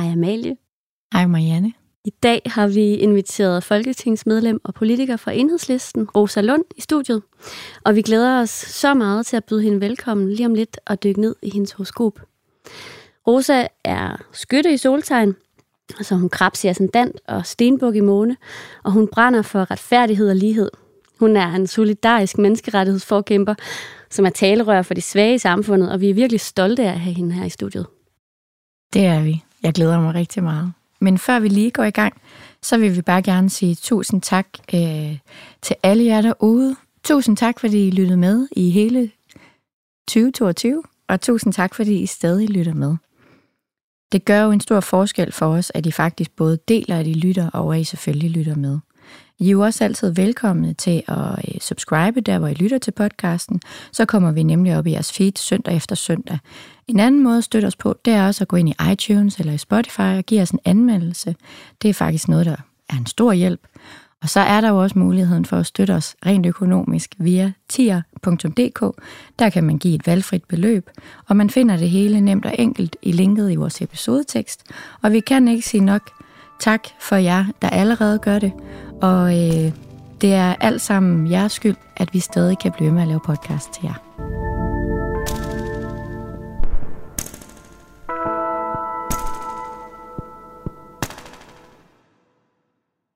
Hej Amalie. Hej Marianne. I dag har vi inviteret folketingsmedlem og politiker fra Enhedslisten, Rosa Lund, i studiet. Og vi glæder os så meget til at byde hende velkommen lige om lidt og dykke ned i hendes horoskop. Rosa er skytte i soltegn, altså hun krebs i ascendant og stenbuk i måne, og hun brænder for retfærdighed og lighed. Hun er en solidarisk menneskerettighedsforkæmper, som er talerør for de svage i samfundet, og vi er virkelig stolte af at have hende her i studiet. Det er vi. Jeg glæder mig rigtig meget. Men før vi lige går i gang, så vil vi bare gerne sige tusind tak øh, til alle jer derude. Tusind tak, fordi I lyttede med i hele 2022, og tusind tak, fordi I stadig lytter med. Det gør jo en stor forskel for os, at I faktisk både deler, at I lytter, og at I selvfølgelig lytter med. I er jo også altid velkomne til at øh, subscribe der, hvor I lytter til podcasten. Så kommer vi nemlig op i jeres feed søndag efter søndag. En anden måde at støtte os på, det er også at gå ind i iTunes eller i Spotify og give os en anmeldelse. Det er faktisk noget, der er en stor hjælp. Og så er der jo også muligheden for at støtte os rent økonomisk via tier.dk. Der kan man give et valgfrit beløb, og man finder det hele nemt og enkelt i linket i vores episodetekst. Og vi kan ikke sige nok tak for jer, der allerede gør det. Og øh, det er alt sammen jeres skyld, at vi stadig kan blive med at lave podcast til jer.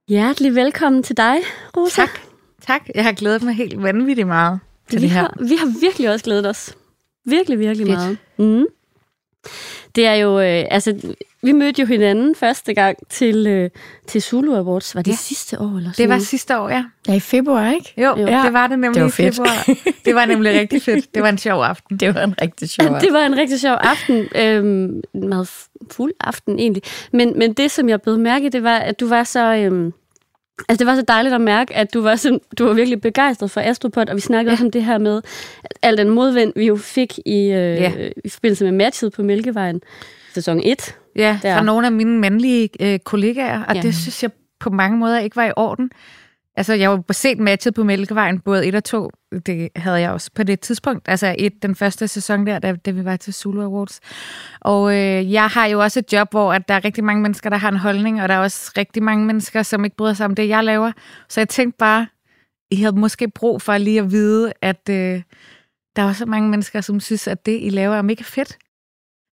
Hjertelig velkommen til dig, Rosa. Tak. Tak. Jeg har glædet mig helt vanvittigt meget til vi det her. Har, vi har virkelig også glædet os. Virkelig, virkelig Fedt. meget. Mm. Det er jo, øh, altså, vi mødte jo hinanden første gang til, øh, til Zulu Awards. Var det Ja. sidste år? Eller sådan Det var noget? sidste år, ja. Ja, i februar, ikke? Jo, Jo. jo. det var det nemlig Det var i fedt. februar. Det var nemlig rigtig fedt. Det var en sjov aften. Det var en rigtig sjov Det var en rigtig sjov aften. Øhm, en meget fuld aften egentlig. Men, men det, som jeg blev mærke, det var, at du var så... Øhm, altså, det var så dejligt at mærke, at du var, sådan, du var virkelig begejstret for Astropod, og vi snakkede ja. også om det her med al den modvind, vi jo fik i, øh, Ja. i forbindelse med matchet på Mælkevejen. Sæson 1. Ja, Der. fra nogle af mine mandlige øh, kollegaer, og ja. det synes jeg på mange måder ikke var i orden. Altså, jeg var set matchet på Mælkevejen, både 1 og 2. Det havde jeg også på det tidspunkt. Altså, et, den første sæson der, da, da vi var til Zulu Awards. Og øh, jeg har jo også et job, hvor at der er rigtig mange mennesker, der har en holdning, og der er også rigtig mange mennesker, som ikke bryder sig om det, jeg laver. Så jeg tænkte bare, I havde måske brug for lige at vide, at øh, der er også så mange mennesker, som synes, at det, I laver, er mega fedt.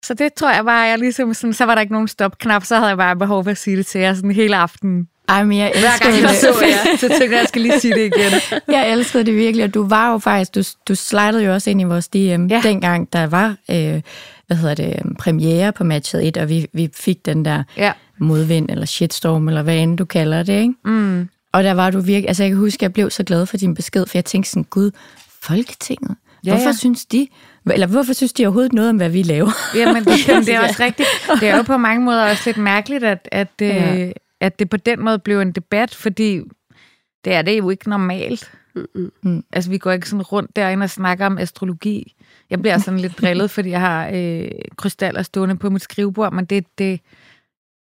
Så det tror jeg bare, jeg ligesom sådan, så var der ikke nogen stopknap, så havde jeg bare behov for at sige det til jer sådan hele aftenen. Ej, men jeg Hver gang elskede jeg så jer, så tænkte jeg, jeg skal lige sige det igen. Jeg elskede det virkelig, og du var jo faktisk, du, du slidede jo også ind i vores DM, ja. Dengang der var, øh, hvad hedder det, øhm, premiere på matchet 1, og vi, vi fik den der Ja. modvind, eller shitstorm, eller hvad end du kalder det, ikke? Mm. Og der var du virkelig, altså jeg kan huske, jeg blev så glad for din besked, for jeg tænkte sådan, gud, Folketinget, Ja, hvorfor ja. synes de, eller hvorfor synes de overhovedet noget om, hvad vi laver? Jamen, det, det er også rigtigt. Det er jo på mange måder også lidt mærkeligt, at, at, Ja. ja. At det på den måde blev en debat, fordi det er det jo ikke normalt. Mm-mm. Mm. Altså, vi går ikke sådan rundt derinde og snakker om astrologi. Jeg bliver sådan lidt drillet, fordi jeg har øh, krystaller stående på mit skrivebord, men det, det,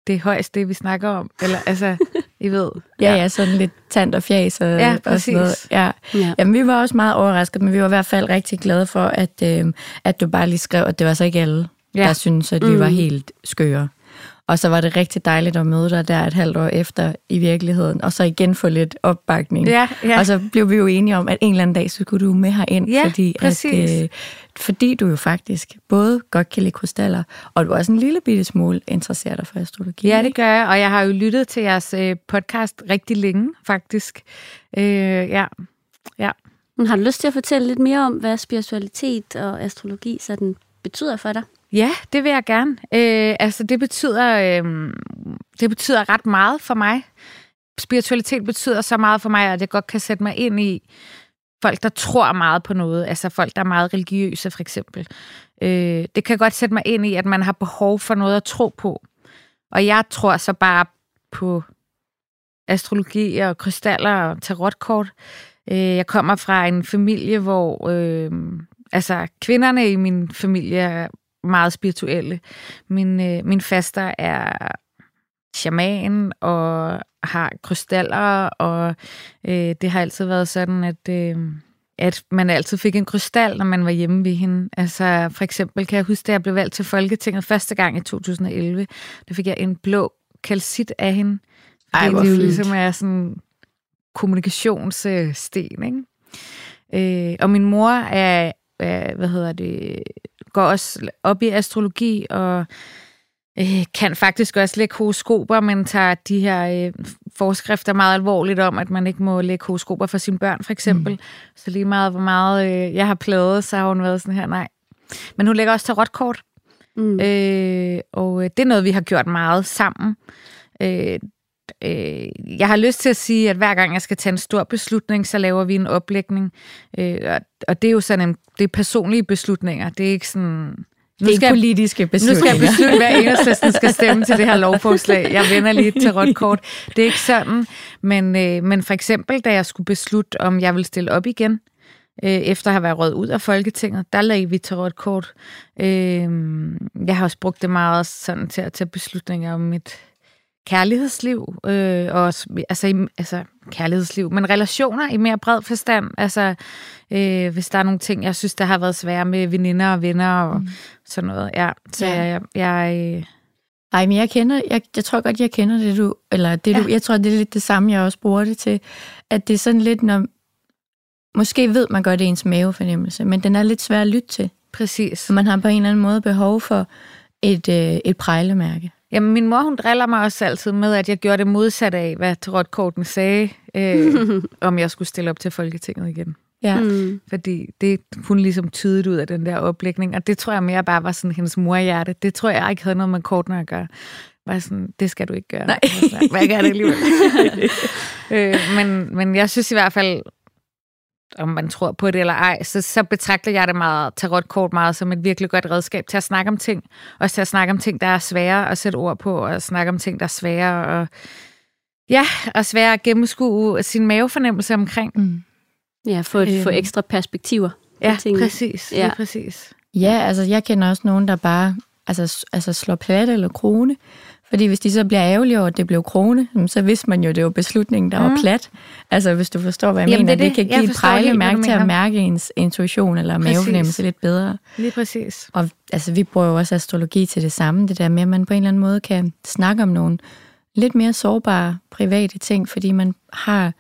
det er højst det, vi snakker om. Eller, altså, I ved. Ja, ja, sådan lidt tant og fjæs og, Ja, og sådan noget. præcis. Ja. Ja. Jamen, vi var også meget overrasket, men vi var i hvert fald rigtig glade for, at, øh, at du bare lige skrev, at det var så ikke alle, ja. Ja. der synes at vi Mm. var helt skøre. Og så var det rigtig dejligt at møde dig der et halvt år efter i virkeligheden, og så igen få lidt opbakning. Ja, ja. Og så blev vi jo enige om, at en eller anden dag, så skulle du med herind, Ja, fordi, præcis. At, øh, fordi du jo faktisk både godt kan lide krystaller, og du er også en lille bitte smule interesseret dig for astrologi. Ja, det gør jeg, og jeg har jo lyttet til jeres øh, podcast rigtig længe, faktisk. Øh, ja. ja. Har du lyst til at fortælle lidt mere om, hvad spiritualitet og astrologi sådan betyder for dig? Ja, det vil jeg gerne. Øh, altså, det betyder, øh, det betyder ret meget for mig. Spiritualitet betyder så meget for mig, at jeg godt kan sætte mig ind i folk, der tror meget på noget. Altså folk, der er meget religiøse, for eksempel. Øh, det kan godt sætte mig ind i, at man har behov for noget at tro på. Og jeg tror så bare på astrologi og krystaller og tarotkort. Øh, jeg kommer fra en familie, hvor øh, altså kvinderne i min familie er meget spirituelle. Min, øh, min faster er shaman og har krystaller, og øh, det har altid været sådan, at, øh, at man altid fik en krystal, når man var hjemme ved hende. Altså for eksempel kan jeg huske, da jeg blev valgt til Folketinget første gang i 2011, der fik jeg en blå kalcit af hende. Ej, hvor det er jo ligesom er sådan kommunikationssten, ikke? Øh, og min mor er, er, hvad hedder det, går også op i astrologi og øh, kan faktisk også lægge horoskoper, men tager de her øh, forskrifter meget alvorligt om, at man ikke må lægge horoskoper for sine børn, for eksempel. Mm. Så lige meget, hvor meget øh, jeg har pladet, så har hun været sådan her, nej. Men hun lægger også tarotkort, Mm. øh, og øh, det er noget, vi har gjort meget sammen. Øh, øh, jeg har lyst til at sige, at hver gang jeg skal tage en stor beslutning, så laver vi en oplægning. Øh, og, og det er jo sådan en, det er personlige beslutninger. Det er ikke sådan... Det er ikke politiske nu beslutninger. skal jeg beslutte, hvad enhedslisten skal stemme til det her lovforslag. Jeg vender lige til rødt kort. Det er ikke sådan. Men, øh, men for eksempel, da jeg skulle beslutte, om jeg vil stille op igen, øh, efter at have været rødt ud af Folketinget, der lagde vi til rødt kort. Øh, jeg har også brugt det meget sådan til at tage beslutninger om mit kærlighedsliv, øh, og også, altså, i, altså kærlighedsliv, men relationer i mere bred forstand. Altså, øh, hvis der er nogle ting, jeg synes, der har været svære med veninder og venner og mm. sådan noget. Ja, så Ja. jeg, jeg, øh, Ej, men jeg kender, jeg, jeg tror godt, jeg kender det, du, eller det, du, Ja. jeg tror, det er lidt det samme, jeg også bruger det til, at det er sådan lidt, når, måske ved man godt, det er ens mavefornemmelse, men den er lidt svær at lytte til, præcis. man har på en eller anden måde behov for et, øh, et prejlemærke. Jamen, min mor, hun driller mig også altid med, at jeg gjorde det modsatte af, hvad tarotkorten sagde, øh, om jeg skulle stille op til Folketinget igen. Ja. Mm. Mm. Fordi det kunne ligesom tydet ud af den der oplægning, og det tror jeg mere bare var sådan hendes morhjerte. Det tror jeg ikke havde noget med kortene at gøre. Var sådan, det skal du ikke gøre. Nej. Altså, jeg gør det alligevel. øh, men, men jeg synes i hvert fald, om man tror på det eller ej, så, så betragter jeg det meget, tarotkort meget som et virkelig godt redskab til at snakke om ting. Også til at snakke om ting, der er svære at sætte ord på, og snakke om ting, der er svære og ja, og svære at gennemskue sin mavefornemmelse omkring. Mm. Ja, få, et, få Øhm. ekstra perspektiver. på Ja, tingene. præcis. Ja. Præcis. Ja, altså jeg kender også nogen, der bare altså, altså slår plat eller krone. Fordi hvis de så bliver ærgerlige over, at det blev krone, så vidste man jo, at det var beslutningen, der mm. var plat. Altså hvis du forstår, hvad jeg Jamen, mener. det Det, det. kan Jeg give et hvad prejlemærke du til at mærke ens intuition eller mavefornemmelse lidt bedre. Lige præcis. Og altså, vi bruger jo også astrologi til det samme, det der med, at man på en eller anden måde kan snakke om nogle lidt mere sårbare private ting, fordi man har,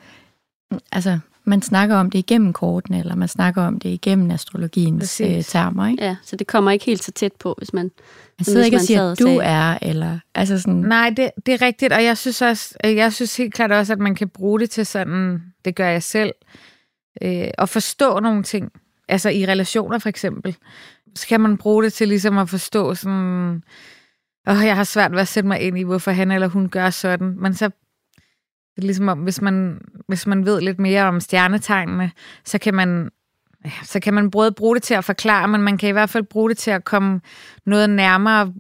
altså, man snakker om det igennem kortene, eller man snakker om det igennem astrologiens øh, termer, ikke? Ja, så det kommer ikke helt så tæt på, hvis man... Man sidder ikke og siger, og at du sagde- er, eller altså sådan, Nej, det, det er rigtigt, og jeg synes også, jeg synes helt klart også, at man kan bruge det til sådan, det gør jeg selv, øh, at forstå nogle ting. Altså i relationer for eksempel. Så kan man bruge det til ligesom at forstå sådan, åh, jeg har svært ved at sætte mig ind i, hvorfor han eller hun gør sådan. Men så det er ligesom om, hvis man, hvis man ved lidt mere om stjernetegnene, så kan man så kan man både bruge det til at forklare, men man kan i hvert fald bruge det til at komme noget nærmere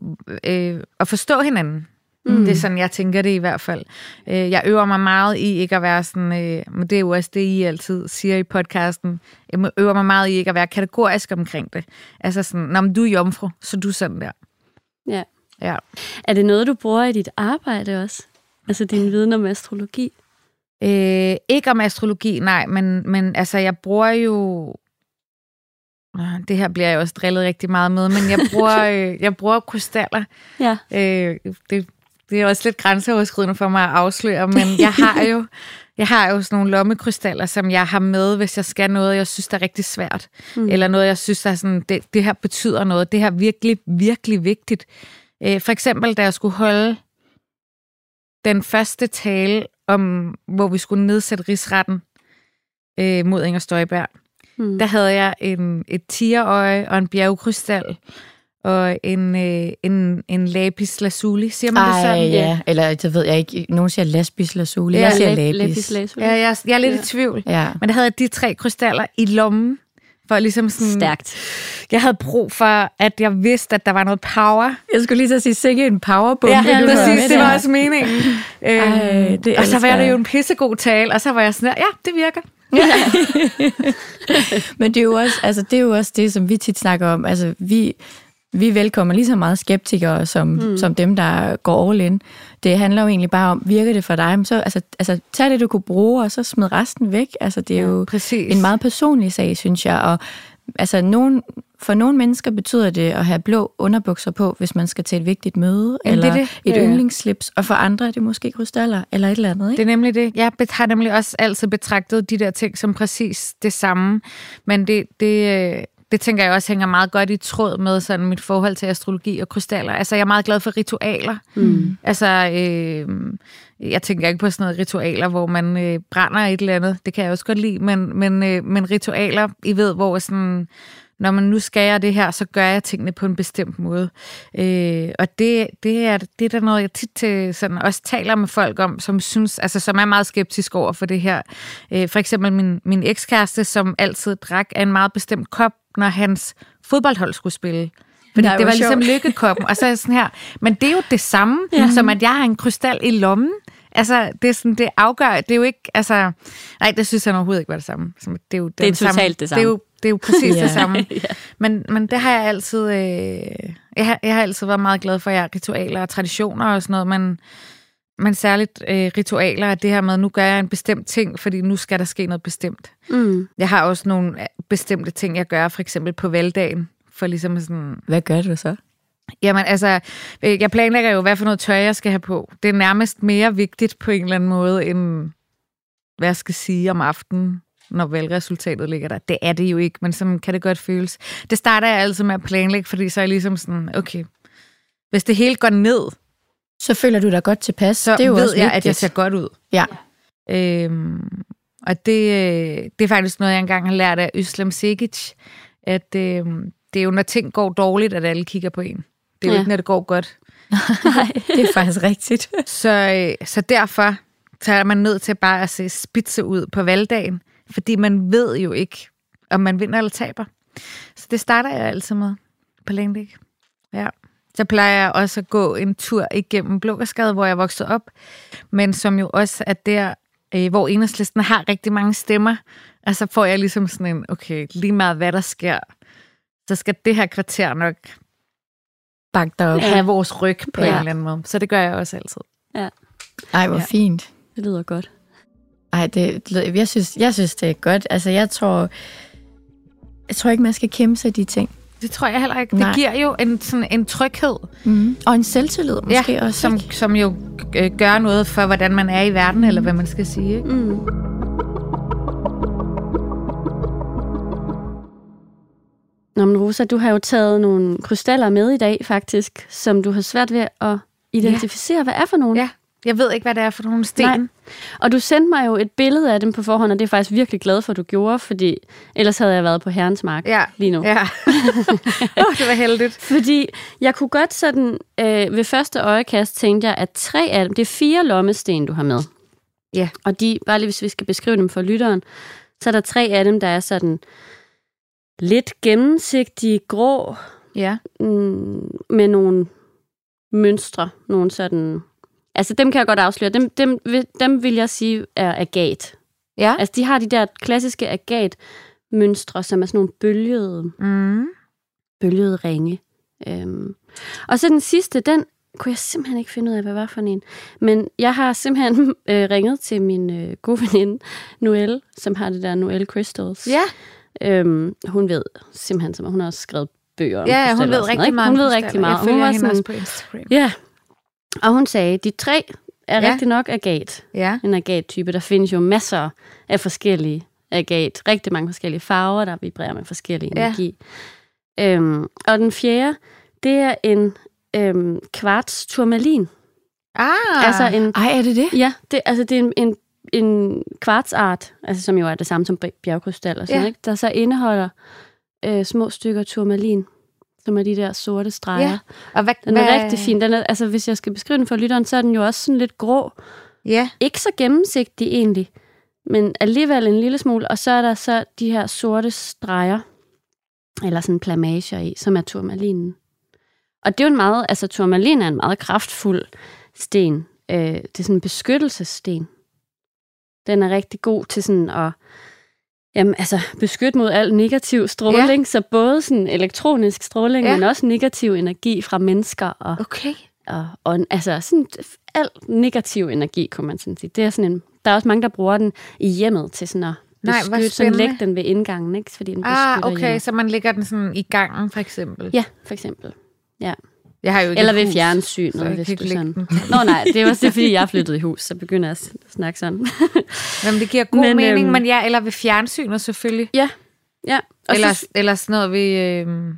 øh, og forstå hinanden. Mm. Det er sådan, jeg tænker det i hvert fald. Øh, jeg øver mig meget i ikke at være sådan, øh, men det er jo også det, I altid siger i podcasten. Jeg øver mig meget i ikke at være kategorisk omkring det. Altså sådan, når du er jomfru, så er du sådan der. Ja. Ja. Er det noget, du bruger i dit arbejde også? Altså din viden om astrologi? Øh, ikke om astrologi, nej, men, men altså, jeg bruger jo... Det her bliver jeg også drillet rigtig meget med, men jeg bruger, øh, jeg bruger krystaller. Ja. Øh, det, det er også lidt grænseoverskridende for mig at afsløre, men jeg har jo, jeg har jo sådan nogle lommekrystaller, som jeg har med, hvis jeg skal noget, jeg synes, der er rigtig svært. Mm. Eller noget, jeg synes, der er sådan, det, det her betyder noget. Det her er virkelig, virkelig vigtigt. Øh, for eksempel, da jeg skulle holde den første tale om, hvor vi skulle nedsætte rigsretten øh, mod Inger Støjberg, Mm. der havde jeg en, et tigerøje og en bjergkrystal og en, øh, en, en lapis lazuli. Siger man det ej, sådan? ja, eller det ved jeg ikke, nogen siger laspis lazuli, Ja, jeg siger Lap- lapis. lapis lazuli. Ja, jeg, jeg er lidt Ja. i tvivl. Ja. Men der havde jeg de tre krystaller i lommen, For ligesom sådan, Stærkt. jeg havde brug for, at jeg vidste, at der var noget power. Jeg skulle lige så sige, sikke en powerbombe. Ja, havde præcis, det der. var også meningen. Ej, øhm, det og så var det jo en pissegod tale, og så var jeg sådan der, ja, det virker. Men det er, jo også, altså, det er jo også det, som vi tit snakker om. Altså, vi, vi velkommer lige så meget skeptikere, som, mm. som dem, der går all in. Det handler jo egentlig bare om, virker det for dig? Men så, altså, altså, tag det, du kunne bruge, og så smid resten væk. Altså, det er ja, jo præcis. en meget personlig sag, synes jeg. Og altså, nogen, for nogle mennesker betyder det at have blå underbukser på, hvis man skal til et vigtigt møde, Jamen, det eller er det. et Ja, yndlingsslips. Og for andre er det måske krystaller, eller et eller andet, ikke? Det er nemlig det. Jeg har nemlig også altid betragtet de der ting som præcis det samme. Men det, det, øh, det tænker jeg også hænger meget godt i tråd med sådan mit forhold til astrologi og krystaller. Altså, jeg er meget glad for ritualer. Mm. Altså, øh, jeg tænker ikke på sådan noget ritualer, hvor man øh, brænder et eller andet. Det kan jeg også godt lide. Men, men, øh, men ritualer, I ved, hvor sådan når man nu skal jeg det her, så gør jeg tingene på en bestemt måde. Øh, og det, det, er, det er der noget, jeg tit til, sådan, også taler med folk om, som synes, altså som er meget skeptisk over for det her. Øh, for eksempel min, min ekskæreste, som altid drak af en meget bestemt kop, når hans fodboldhold skulle spille. Fordi Nej, det hvor var ligesom lykkekoppen. Og så er sådan her, men det er jo det samme, ja. som at jeg har en krystal i lommen. Altså, det er sådan, det afgør, det er jo ikke, altså, nej, det synes jeg overhovedet ikke var det samme. Det er jo Det er den samme, totalt det samme. Det er jo, det er jo præcis Ja. det samme. Men, men det har jeg altid, øh, jeg, har, jeg har altid været meget glad for, ja, ritualer og traditioner og sådan noget, men, men særligt øh, ritualer er det her med, nu gør jeg en bestemt ting, fordi nu skal der ske noget bestemt. Mm. Jeg har også nogle øh, bestemte ting, jeg gør, for eksempel på valgdagen, for ligesom sådan, Hvad gør du så? Jamen altså, øh, jeg planlægger jo, hvad for noget tøj, jeg skal have på. Det er nærmest mere vigtigt på en eller anden måde, end hvad jeg skal sige om aftenen, når valgresultatet ligger der. Det er det jo ikke, men sådan kan det godt føles. Det starter jeg altid med at planlægge, fordi så er jeg ligesom sådan, okay, hvis det hele går ned, Så føler du dig godt tilpas. så det er jo ved også jeg, vigtigt. at jeg ser godt ud. Ja. Øhm, og det, øh, det er faktisk noget, jeg engang har lært af Øslem Sekic, at øh, det er jo, når ting går dårligt, at alle kigger på en. Det er jo Ja. ikke, når det går godt. det er faktisk rigtigt. Så, øh, så derfor så er man nødt til bare at se spidse ud på valgdagen, fordi man ved jo ikke, om man vinder eller taber. Så det starter jeg altid med på Længdæk. Ja. Så plejer jeg også at gå en tur igennem Blågårdsgade, hvor jeg voksede op, men som jo også er der, øh, hvor enhedslisten har rigtig mange stemmer, og så får jeg ligesom sådan en, okay, lige meget hvad der sker, så skal det her kvarter nok Bak dig op. have vores ryg på Ja. en eller anden måde. Så det gør jeg også altid. Ej, hvor Ja. fint. Det lyder godt. Ej, det, jeg, synes, jeg synes, det er godt. Altså, jeg tror, jeg tror ikke, man skal kæmpe sig de ting. Det tror jeg heller ikke. Nej. Det giver jo en, sådan en tryghed, Mm. Og en selvtillid måske ja, også. som, ikke? som jo øh, gør noget for, hvordan man er i verden, eller hvad man skal sige. Ikke? Mm. Nå, men Rosa, du har jo taget nogle krystaller med i dag, faktisk, som du har svært ved at identificere, hvad er for nogen. Ja. Jeg ved ikke, hvad det er for nogle sten. Nej. Og du sendte mig jo et billede af dem på forhånd, og det er jeg faktisk virkelig glad for, at du gjorde, fordi ellers havde jeg været på herrens mark Ja. lige nu. Ja. oh, det var heldigt. Fordi jeg kunne godt sådan, øh, ved første øjekast tænkte jeg, at tre af dem, det er fire lommesten, du har med. Ja. Og de, bare lige hvis vi skal beskrive dem for lytteren, så er der tre af dem, der er sådan lidt gennemsigtige, grå, Ja. mm, med nogle mønstre, nogle sådan... Altså dem kan jeg godt afsløre. Dem, dem, vil- dem vil jeg sige er agat. Ja. Altså de har de der klassiske agat-mønstre, som er sådan nogle bølgede Mm. bølgede ringe. Øhm. Og så den sidste, den kunne jeg simpelthen ikke finde ud af, hvad var for en. Men jeg har simpelthen øh, ringet til min øh, gode veninde, Noelle, som har det der Noelle Crystals. Ja. Øhm, hun ved simpelthen, som hun har også skrevet bøger om ja, hun ved rigtig meget Hun om ved rigtig meget. Jeg Hun følger var hende sådan, også på Instagram. Ja. Og hun sagde, de tre er Ja. rigtig nok agat. Ja. En agat-type. Der findes jo masser af forskellige agat. Rigtig mange forskellige farver, der vibrerer med forskellige Ja. energi. Øhm, og den fjerde, det er en øhm, kvarts turmalin. Ah. Altså en, Ej, er det det? ja, det, altså det er en, en, en kvartsart, altså som jo er det samme som bjergkrystal og sådan, Ja. ikke? der så indeholder øh, små stykker turmalin, som er de der sorte streger. Ja. Og hvad, Den er hvad, rigtig fin. Den er, altså, hvis jeg skal beskrive den for lytteren, så er den jo også sådan lidt grå. Ja. Ikke så gennemsigtig egentlig, men alligevel en lille smule. Og så er der så de her sorte streger, eller sådan plamager i, som er turmalinen. Og det er jo en meget, altså turmalin er en meget kraftfuld sten. Øh, det er sådan en beskyttelsessten. Den er rigtig god til sådan at jamen, altså, beskytte mod al negativ stråling, ja. så både sådan elektronisk stråling, ja. men også negativ energi fra mennesker og, Okay. og, og altså sådan al negativ energi, kunne man sådan sige. Det er sådan en, der er også mange, der bruger den i hjemmet til sådan at Nej, beskytte, sådan lægge den ved indgangen, ikke? fordi den Ah, okay, hjemmet. så man lægger den sådan i gangen, for eksempel. Ja, for eksempel. Ja. Jeg har jo ikke Eller ved hus, så fjernsynet, jeg hvis du sådan... den. Nå nej, det var også fordi, jeg flyttede i hus, så begynder jeg at snakke sådan. Jamen, det giver god Men, men, mening, øhm, men ja, eller ved fjernsynet selvfølgelig. ja, ja. Og Eller, så, eller sådan noget ved... Øh,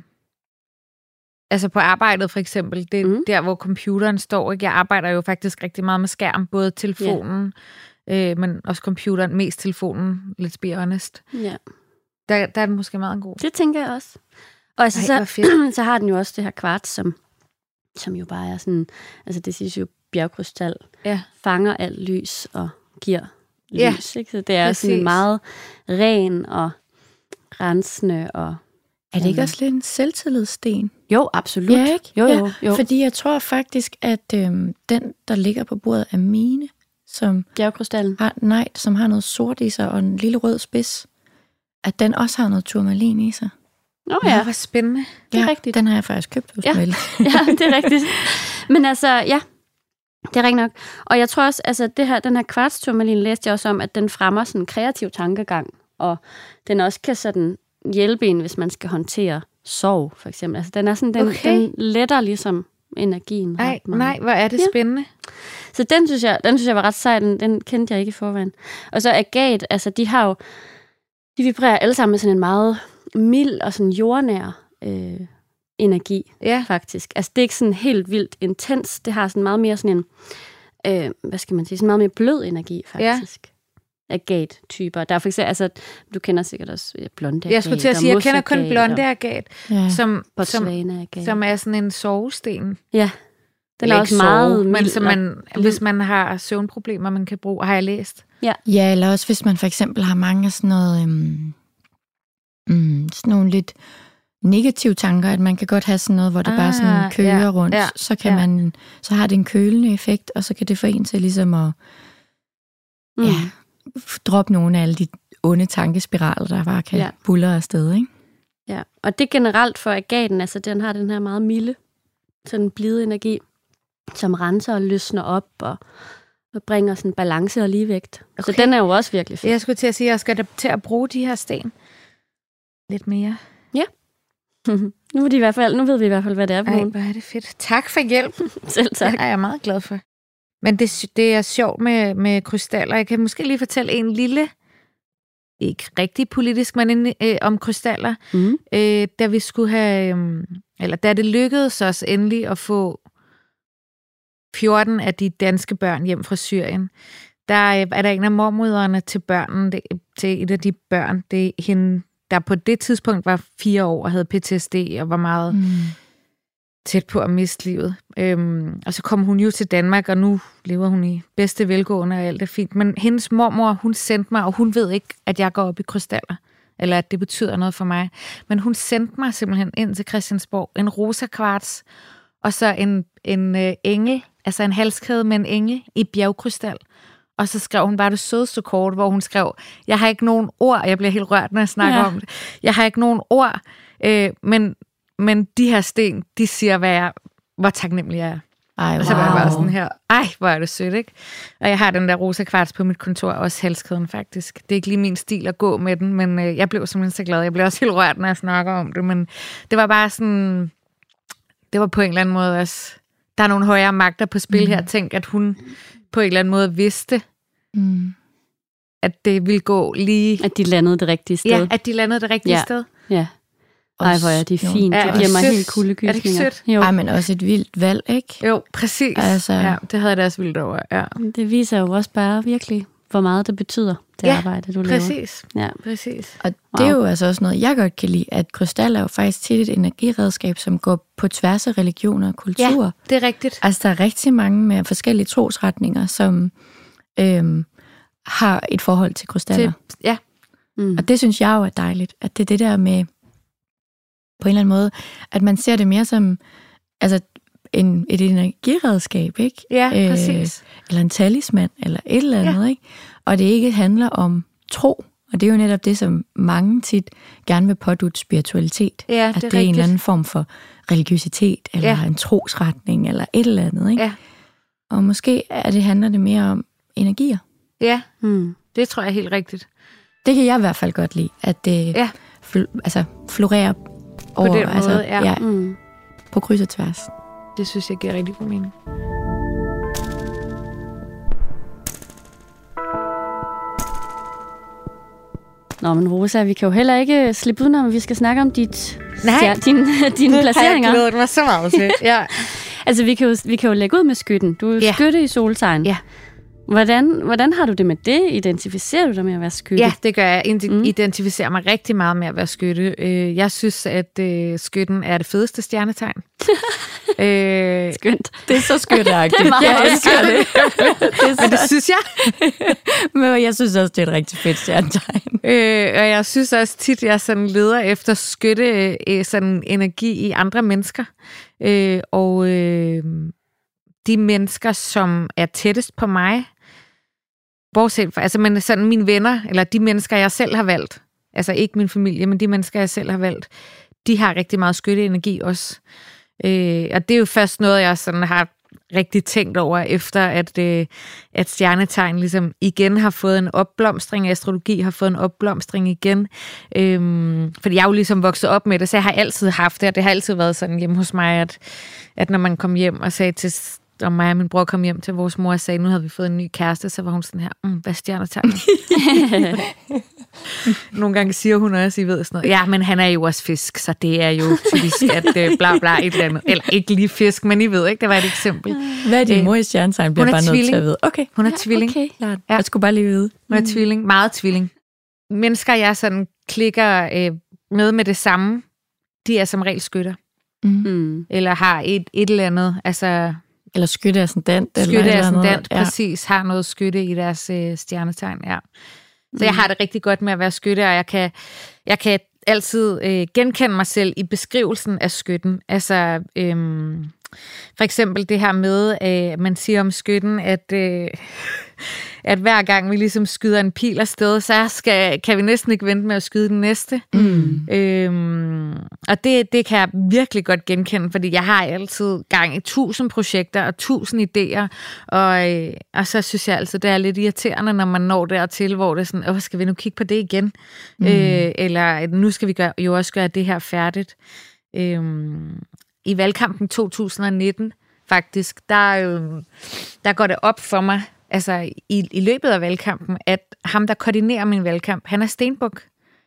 altså på arbejdet for eksempel, det er mm. der, hvor computeren står. Ikke? Jeg arbejder jo faktisk rigtig meget med skærm, både telefonen, øh, men også computeren, mest telefonen, let's be honest. ja, Der, der er den måske meget god. det tænker jeg også. Og altså, Ej, så, så har den jo også det her kvarts, som, som jo bare er sådan, altså det siges jo bjergkrystal, Ja. fanger alt lys og giver Ja, lys. Ikke? Så det er sådan præcis. meget ren og rensende. Og, Er det ikke også lidt en selvtillidssten? jo, absolut. Ja, ikke? Jo, Ja, jo, jo. Fordi jeg tror faktisk, at øhm, den, der ligger på bordet, er mine, som Bjergkrystallen. har, nej, som har noget sort i sig og en lille rød spids, at den også har noget turmalin i sig. Nå Ja, ja, hvor spændende. det er ja, rigtigt. Den har jeg faktisk købt hos Ja. ja. Det er rigtigt. Men altså, ja, det er rigtigt nok. Og jeg tror også, altså det her, den her kvartsturmalin læste jeg også om, at den fremmer sådan en kreativ tankegang, og den også kan sådan hjælpe en, hvis man skal håndtere sorg, for eksempel. Altså den er sådan, den, Okay. den letter ligesom energien. Nej, nej, hvor er det Ja. spændende. Så den synes jeg, den synes jeg var ret sej, den, den kendte jeg ikke i forvejen. Og så agat, altså de har jo, de vibrerer alle sammen med sådan en meget mild og sådan jordnær øh, energi Ja, faktisk. Altså, det er ikke sådan helt vildt intens. Det har sådan meget mere sådan en, øh, hvad skal man sige, sådan meget mere blød energi, faktisk. Ja. Agat-typer. Der er for eksempel, altså, du kender sikkert også blonde jeg skulle til at agat sige, jeg kender kun blonde agat, Ja. som, som, som er sådan en sovesten. Ja, den Eller er ikke også meget sove, men mild som man, hvis man har søvnproblemer, man kan bruge, har jeg læst. Ja, eller også hvis man for eksempel har mange af sådan noget, øhm, mm, sådan nogle lidt negative tanker, at man kan godt have sådan noget, hvor det ah, bare sådan Ah, kører ja, rundt, ja, så kan ja. man, så har det en kølende effekt, og så kan det få en til ligesom at Mm. ja, droppe nogle af alle de onde tankespiraler, der bare kan Ja. buller afsted, ikke? Ja, og det er generelt for agaten, altså den har den her meget milde, sådan blide energi, som renser og løsner op og, og bringer sådan balance og ligevægt. Okay. Så den er jo også virkelig fed. Jeg skulle til at sige, at jeg skal til at bruge de her sten lidt mere. nu, er de i hvert fald, nu ved vi i hvert fald, hvad det er for Ej, nogen. hvor er det fedt. Tak for hjælp. Selv tak. Det er jeg meget glad for. Men det, det er sjovt med, med krystaller. Jeg kan måske lige fortælle en lille, ikke rigtig politisk, men en, øh, om krystaller. Mm. Øh, da vi skulle have, øh, eller da det lykkedes os endelig at få 14 af de danske børn hjem fra Syrien, der øh, er der en af mormøderne til børnene, det, til et af de børn, det er hende, der på det tidspunkt var fire år og havde PTSD og var meget Mm. tæt på at miste livet. Øhm, og så kom hun jo til Danmark, og nu lever hun i bedste velgående, og alt er fint. Men hendes mormor, hun sendte mig, og hun ved ikke, at jeg går op i krystaller, eller at det betyder noget for mig. Men hun sendte mig simpelthen ind til Christiansborg en rosa kvarts, og så en, en øh, engel, altså en halskæde med en engel i bjergkrystal. Og så skrev hun bare det sødeste kort, hvor hun skrev, jeg har ikke nogen ord, jeg bliver helt rørt, når jeg snakker Ja. om det. Jeg har ikke nogen ord, øh, men, men de her sten, de siger, hvad jeg, hvor taknemmelig jeg er. Ej, Og så var jeg wow. bare sådan her, ej, hvor er det sødt, ikke? Og jeg har den der rosa kvarts på mit kontor, også halskæden faktisk. Det er ikke lige min stil at gå med den, men øh, jeg blev simpelthen så glad. Jeg blev også helt rørt, når jeg snakker om det, men det var bare sådan, det var på en eller anden måde også, der er nogle højere magter på spil mm. her. Tænk, at hun på en eller anden måde vidste, Mm. at det ville gå lige... At de landede det rigtige sted. Ja, at de landede det rigtige Ja. sted. ja. Ej, hvor er det fint. Ja, det og giver mig sødt. helt kuldegysninger. Er det ikke sødt? Jo. Ej, men også et vildt valg, ikke? Jo, præcis. Altså- Ja, det havde jeg da også vildt over. Ja, Det viser jo også bare virkelig, hvor meget det betyder, det Ja, arbejde, du laver. præcis. Ja. Præcis. Og det er jo altså også noget, jeg godt kan lide, at krystal er jo faktisk tit et energiredskab, som går på tværs af religioner og kulturer. Ja. Det er rigtigt. Altså, der er rigtig mange med forskellige trosretninger, som øhm, har et forhold til krystaller. Til, ja, Mm. Og det synes jeg jo er dejligt, at det er det der med på en eller anden måde, at man ser det mere som altså, en, et energiredskab, ikke? Ja, præcis. eller en talisman, eller et eller andet, ja. ikke? Og det ikke handler om tro, og det er jo netop det, som mange tit gerne vil pådute spiritualitet. Ja, at det det er er en rigtigt. eller anden form for religiøsitet, eller Ja. en trosretning, eller et eller andet. Ikke? Ja. Og måske er det, handler det mere om energier. Ja, Mm. det tror jeg er helt rigtigt. Det kan jeg i hvert fald godt lide, at det Ja. fl- altså, florerer over, den måde, altså, ja. ja, Mm. på kryds og tværs. Det synes jeg giver rigtig god mening. Nå, men Rosa, vi kan jo heller ikke slippe udenom, at vi skal snakke om dit, Nej. stjer- din, dine placeringer. glædet mig så meget til. ja. Altså, vi kan, jo, vi kan jo lægge ud med skytten. Du er jo Ja. skytte i soltegn. Ja. Hvordan, hvordan har du det med det? Identificerer du dig med at være skytte? Ja, det gør jeg. Jeg Mm. identificerer mig rigtig meget med at være skytte. Øh, Jeg synes, at øh, skytten er det fedeste stjernetegn. øh, Skønt. Det er så skønneagtigt. Det er meget jeg elsker det. det er men det synes jeg. men jeg synes også, det er et rigtig fedt stjernetegn. Øh, og jeg synes også tit, at jeg sådan leder efter skytte øh, sådan energi i andre mennesker. Øh, og øh, de mennesker, som er tættest på mig, bortset fra, altså men sådan mine venner, eller de mennesker, jeg selv har valgt, altså ikke min familie, men de mennesker, jeg selv har valgt, de har rigtig meget skytteenergi også. Øh, og det er jo først noget, jeg sådan har rigtig tænkt over, efter at, øh, at stjernetegn ligesom igen har fået en opblomstring, astrologi har fået en opblomstring igen. Øhm, fordi jeg er jo ligesom vokset op med det, så jeg har altid haft det, og det har altid været sådan hjemme hos mig, at, at når man kom hjem og sagde til og mig og min bror kom hjem til vores mor og sagde, nu havde vi fået en ny kæreste, så var hun sådan her, mm, hvad er stjernetegn? Nogle gange siger hun også, I ved sådan noget, ja, men han er jo også fisk, så det er jo typisk, at øh, bla bla et eller andet. Eller ikke lige fisk, men I ved ikke, det var et eksempel. Hvad er din Øh, mor i stjernetegn? Bliver er bare nødt til tvilling. at vide. Okay, Hun er tvilling. Okay. klart. Ja. Jeg skulle bare lige vide. Hun er tvilling. Meget tvilling. Mennesker, jeg sådan klikker øh, med med det samme, de er som regel skytter. Mm. Mm. Eller har et, et eller andet, altså Eller skytte ascendant. eller skytte et eller andet. ascendant, Ja. præcis, har noget skytte i deres øh, stjernetegn, ja. Så Mm. jeg har det rigtig godt med at være skytte, og jeg kan, jeg kan altid øh, genkende mig selv i beskrivelsen af skytten. Altså, øhm, for eksempel det her med, øh, man siger om skytten, at, øh, at hver gang vi ligesom skyder en pil afsted, så skal, kan vi næsten ikke vente med at skyde den næste. Mm. Øhm, og det, det kan jeg virkelig godt genkende, fordi jeg har altid gang i tusind projekter og tusind idéer, og, øh, og så synes jeg altid, det er lidt irriterende, når man når dertil, hvor det er sådan, åh, skal vi nu kigge på det igen? Mm. Øh, eller nu skal vi gøre, jo også gøre det her færdigt. Øhm, I valgkampen 2019, faktisk, der, øh, der går det op for mig, altså i, i løbet af valgkampen, at ham, der koordinerer min valgkamp, han er Stenbuk.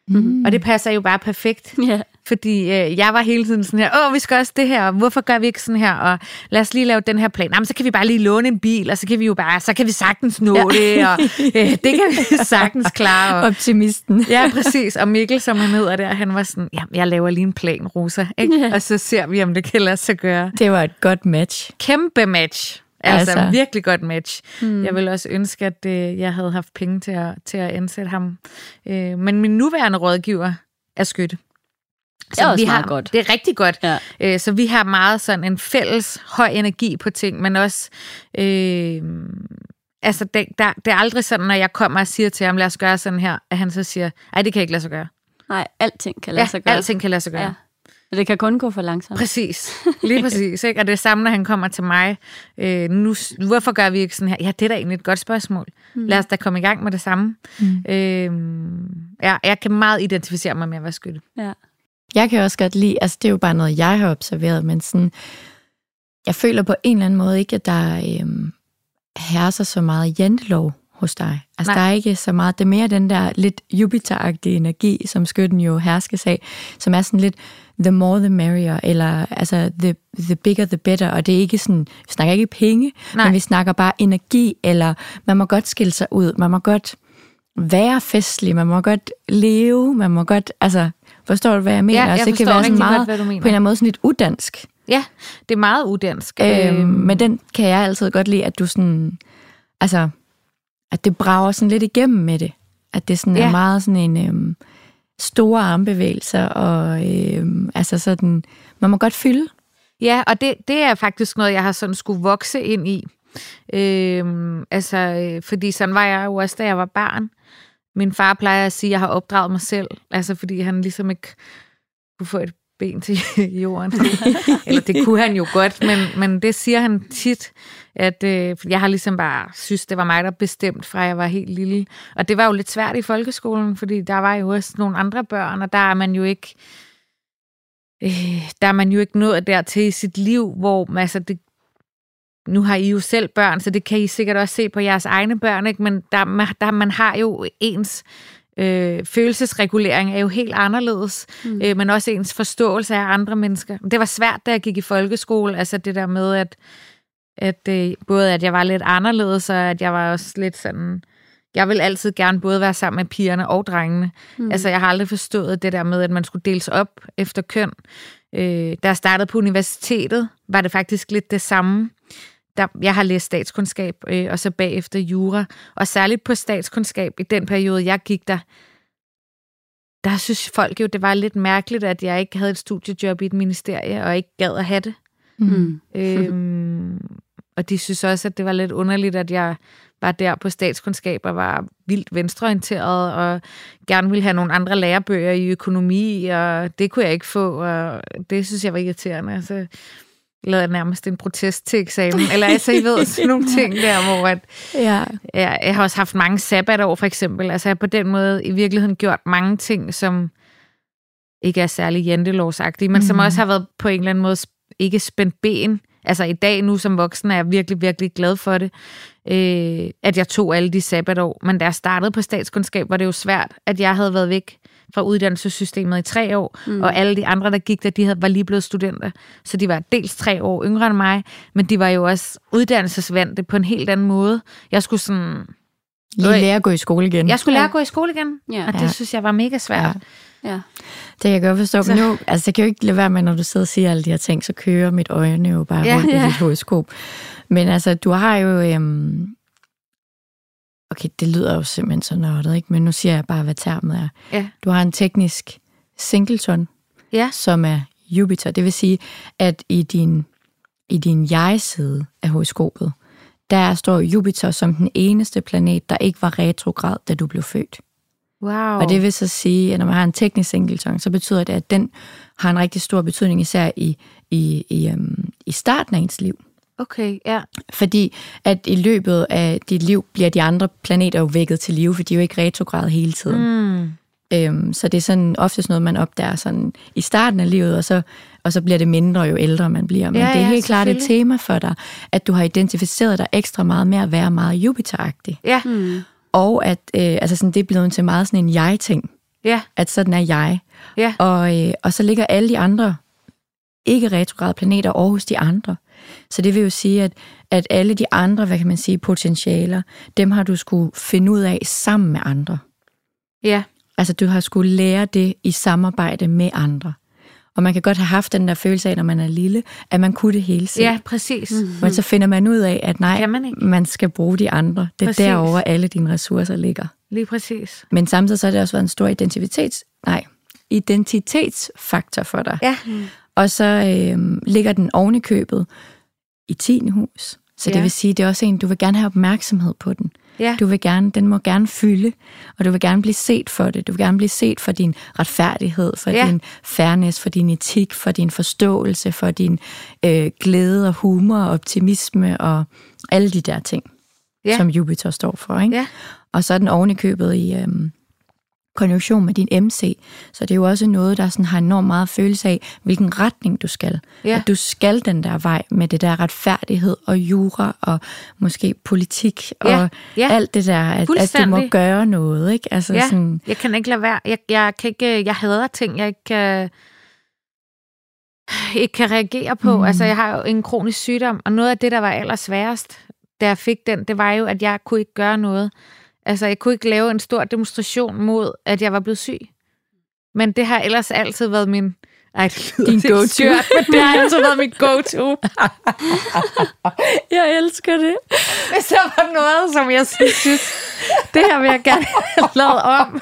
Mm. Og det passer jo bare perfekt, Ja. fordi øh, jeg var hele tiden sådan her, åh, vi skal også det her, og hvorfor gør vi ikke sådan her, og lad os lige lave den her plan. Jamen, så kan vi bare lige låne en bil, og så kan vi jo bare, så kan vi sagtens nå ja. det, og øh, det kan vi sagtens klare. Og, Optimisten. ja, præcis. Og Mikkel, som han hedder der, han var sådan, ja, jeg laver lige en plan, Rosa, ikke? Ja. og så ser vi, om det kan lade sig gøre. Det var et godt match. Kæmpe match. Altså, Altså. virkelig godt match. Mm. Jeg vil også ønske, at øh, jeg havde haft penge til at, til at ansætte ham. Øh, men min nuværende rådgiver er skytte. Det er også vi meget har, godt. Det er rigtig godt. Ja. Øh, så vi har meget sådan en fælles høj energi på ting, men også... Øh, altså, det, der, det er aldrig sådan, når jeg kommer og siger til ham, lad os gøre sådan her, at han så siger, ej, det kan ikke lade sig gøre. Nej, alting kan lade sig gøre. alting kan lade sig gøre. Ja. Men det kan kun gå for langsomt. Præcis, lige præcis. Ikke? Og det er samme, når han kommer til mig. Øh, nu, hvorfor gør vi ikke sådan her? Ja, det er da egentlig et godt spørgsmål. Mm. Lad os da komme i gang med det samme. Mm. Øh, ja, jeg kan meget identificere mig med at være skytte. Ja. Jeg kan også godt lide, altså det er jo bare noget, jeg har observeret, men sådan, jeg føler på en eller anden måde ikke, at der øhm, herser så meget jantelov hos dig. Altså Nej. der er ikke så meget, det er mere den der lidt Jupiter-agtige energi, som skytten jo herskes af, som er sådan lidt the more the merrier, eller altså the, the bigger the better, og det er ikke sådan, vi snakker ikke penge, Nej. men vi snakker bare energi, eller man må godt skille sig ud, man må godt være festlig, man må godt leve, man må godt, altså, forstår du, hvad jeg mener? Ja, jeg altså, det kan være sådan meget, godt, hvad du mener. på en eller anden måde sådan lidt udansk. Ja, det er meget udansk. Øhm, men den kan jeg altid godt lide, at du sådan, altså, at det brager sådan lidt igennem med det. At det sådan. Ja. er meget sådan en, øhm, store armbevægelser, og øh, altså sådan, man må godt fylde. Ja, og det, det er faktisk noget, jeg har sådan skulle vokse ind i. Øhm, altså, øh, altså, fordi sådan var jeg jo også, da jeg var barn. Min far plejer at sige, at jeg har opdraget mig selv, altså fordi han ligesom ikke kunne få et ben til jorden. Eller det kunne han jo godt, men, men det siger han tit, at øh, jeg har ligesom bare synes, det var mig, der bestemt fra jeg var helt lille. Og det var jo lidt svært i folkeskolen, fordi der var jo også nogle andre børn, og der er man jo ikke øh, der er man jo ikke nået dertil i sit liv, hvor altså, det, nu har I jo selv børn, så det kan I sikkert også se på jeres egne børn, ikke? men der, der, man har jo ens øh, følelsesregulering er jo helt anderledes, mm. øh, men også ens forståelse af andre mennesker. Det var svært, da jeg gik i folkeskole, altså det der med, at, at øh, både at jeg var lidt anderledes, og at jeg var også lidt sådan... Jeg vil altid gerne både være sammen med pigerne og drengene. Mm. Altså, jeg har aldrig forstået det der med, at man skulle deles op efter køn. Øh, da jeg startede på universitetet, var det faktisk lidt det samme der, jeg har læst statskundskab, øh, og så bagefter jura. Og særligt på statskundskab, i den periode, jeg gik der, der synes folk jo, det var lidt mærkeligt, at jeg ikke havde et studiejob i et ministerie, og ikke gad at have det. Mm. Øhm, og de synes også, at det var lidt underligt, at jeg var der på statskundskab og var vildt venstreorienteret og gerne ville have nogle andre lærebøger i økonomi, og det kunne jeg ikke få, og det synes jeg var irriterende. Altså, lavede nærmest en protest til eksamen. Eller altså, I ved, sådan nogle ting der, hvor at, ja. jeg, jeg har også haft mange sabbatår, for eksempel. Altså, jeg har på den måde i virkeligheden gjort mange ting, som ikke er særlig jantelovsagtige, men mm. som også har været på en eller anden måde ikke spændt ben. Altså i dag nu som voksen er jeg virkelig, virkelig glad for det, øh, at jeg tog alle de sabbatår. Men da jeg startede på statskundskab, var det jo svært, at jeg havde været væk fra uddannelsessystemet i tre år, mm. og alle de andre, der gik der, de havde, var lige blevet studenter. Så de var dels tre år yngre end mig, men de var jo også uddannelsesvandte på en helt anden måde. Jeg skulle sådan... Lige lære at gå i skole igen. Jeg skulle lære at gå i skole igen, ja. og det ja. synes jeg var mega svært. Ja. Ja. Det kan jeg godt forstå. Men nu, altså, det kan jo ikke lade være med, når du sidder og siger alle de her ting, så kører mit øjne jo bare ja, rundt ja. i dit horoskop. Men altså, du har jo øhm, okay, det lyder jo simpelthen så nørdet, ikke? men nu siger jeg bare, hvad termet er. Ja. Du har en teknisk singleton, ja. som er Jupiter. Det vil sige, at i din, i din jeg-side af horoskopet, der står Jupiter som den eneste planet, der ikke var retrograd, da du blev født. Wow. Og det vil så sige, at når man har en teknisk singleton, så betyder det, at den har en rigtig stor betydning, især i, i, i, um, i starten af ens liv. Okay, ja. Fordi at i løbet af dit liv bliver de andre planeter jo vækket til live, for de er jo ikke retrograd hele tiden. Mm. Øhm, så det er sådan oftest noget, man opdager sådan i starten af livet, og så, og så bliver det mindre, jo ældre man bliver. Men ja, det er helt ja, klart et tema for dig, at du har identificeret dig ekstra meget med at være meget Jupiter-agtig. Ja. Mm. Og at øh, altså sådan, det er blevet til meget sådan en jeg-ting. Ja. At sådan er jeg. Ja. Og, øh, og så ligger alle de andre ikke retrograde planeter over hos de andre. Så det vil jo sige, at, at alle de andre, hvad kan man sige, potentialer, dem har du skulle finde ud af sammen med andre. Ja. Altså, du har skulle lære det i samarbejde med andre. Og man kan godt have haft den der følelse af, når man er lille, at man kunne det hele selv. Ja, præcis. Mm-hmm. Men så finder man ud af, at nej, man, ikke. man skal bruge de andre. Det er præcis. derovre, alle dine ressourcer ligger. Lige præcis. Men samtidig så har det også været en stor identitets... Nej, identitetsfaktor for dig. Ja. Mm. Og så øh, ligger den oven i købet i 10. hus. Så ja. det vil sige, det er også en, du vil gerne have opmærksomhed på den. Ja. Du vil gerne, den må gerne fylde, og du vil gerne blive set for det. Du vil gerne blive set for din retfærdighed, for ja. din fairness, for din etik, for din forståelse, for din øh, glæde og humor og optimisme og alle de der ting, ja. som Jupiter står for. Ikke? Ja. Og så er den oven i købet i, øh, konjunktion med din MC. Så det er jo også noget, der sådan har enormt meget følelse af, hvilken retning du skal. Ja. At du skal den der vej med det der retfærdighed og jura og måske politik og ja. Ja. alt det der, at, at du må gøre noget. Ikke? Altså ja. sådan, jeg kan ikke lade være. Jeg, jeg, kan ikke, jeg hader ting, jeg ikke kan, ikke kan reagere på. Mm. Altså, jeg har jo en kronisk sygdom, og noget af det, der var allersværest, da jeg fik den, det var jo, at jeg kunne ikke gøre noget. Altså, jeg kunne ikke lave en stor demonstration mod, at jeg var blevet syg. Men det har ellers altid været min... Ej, det lyder Din go-to. Skørt, men det har altid været mit go-to. jeg elsker det. Hvis der var noget, som jeg synes, det her vil jeg gerne have lavet om.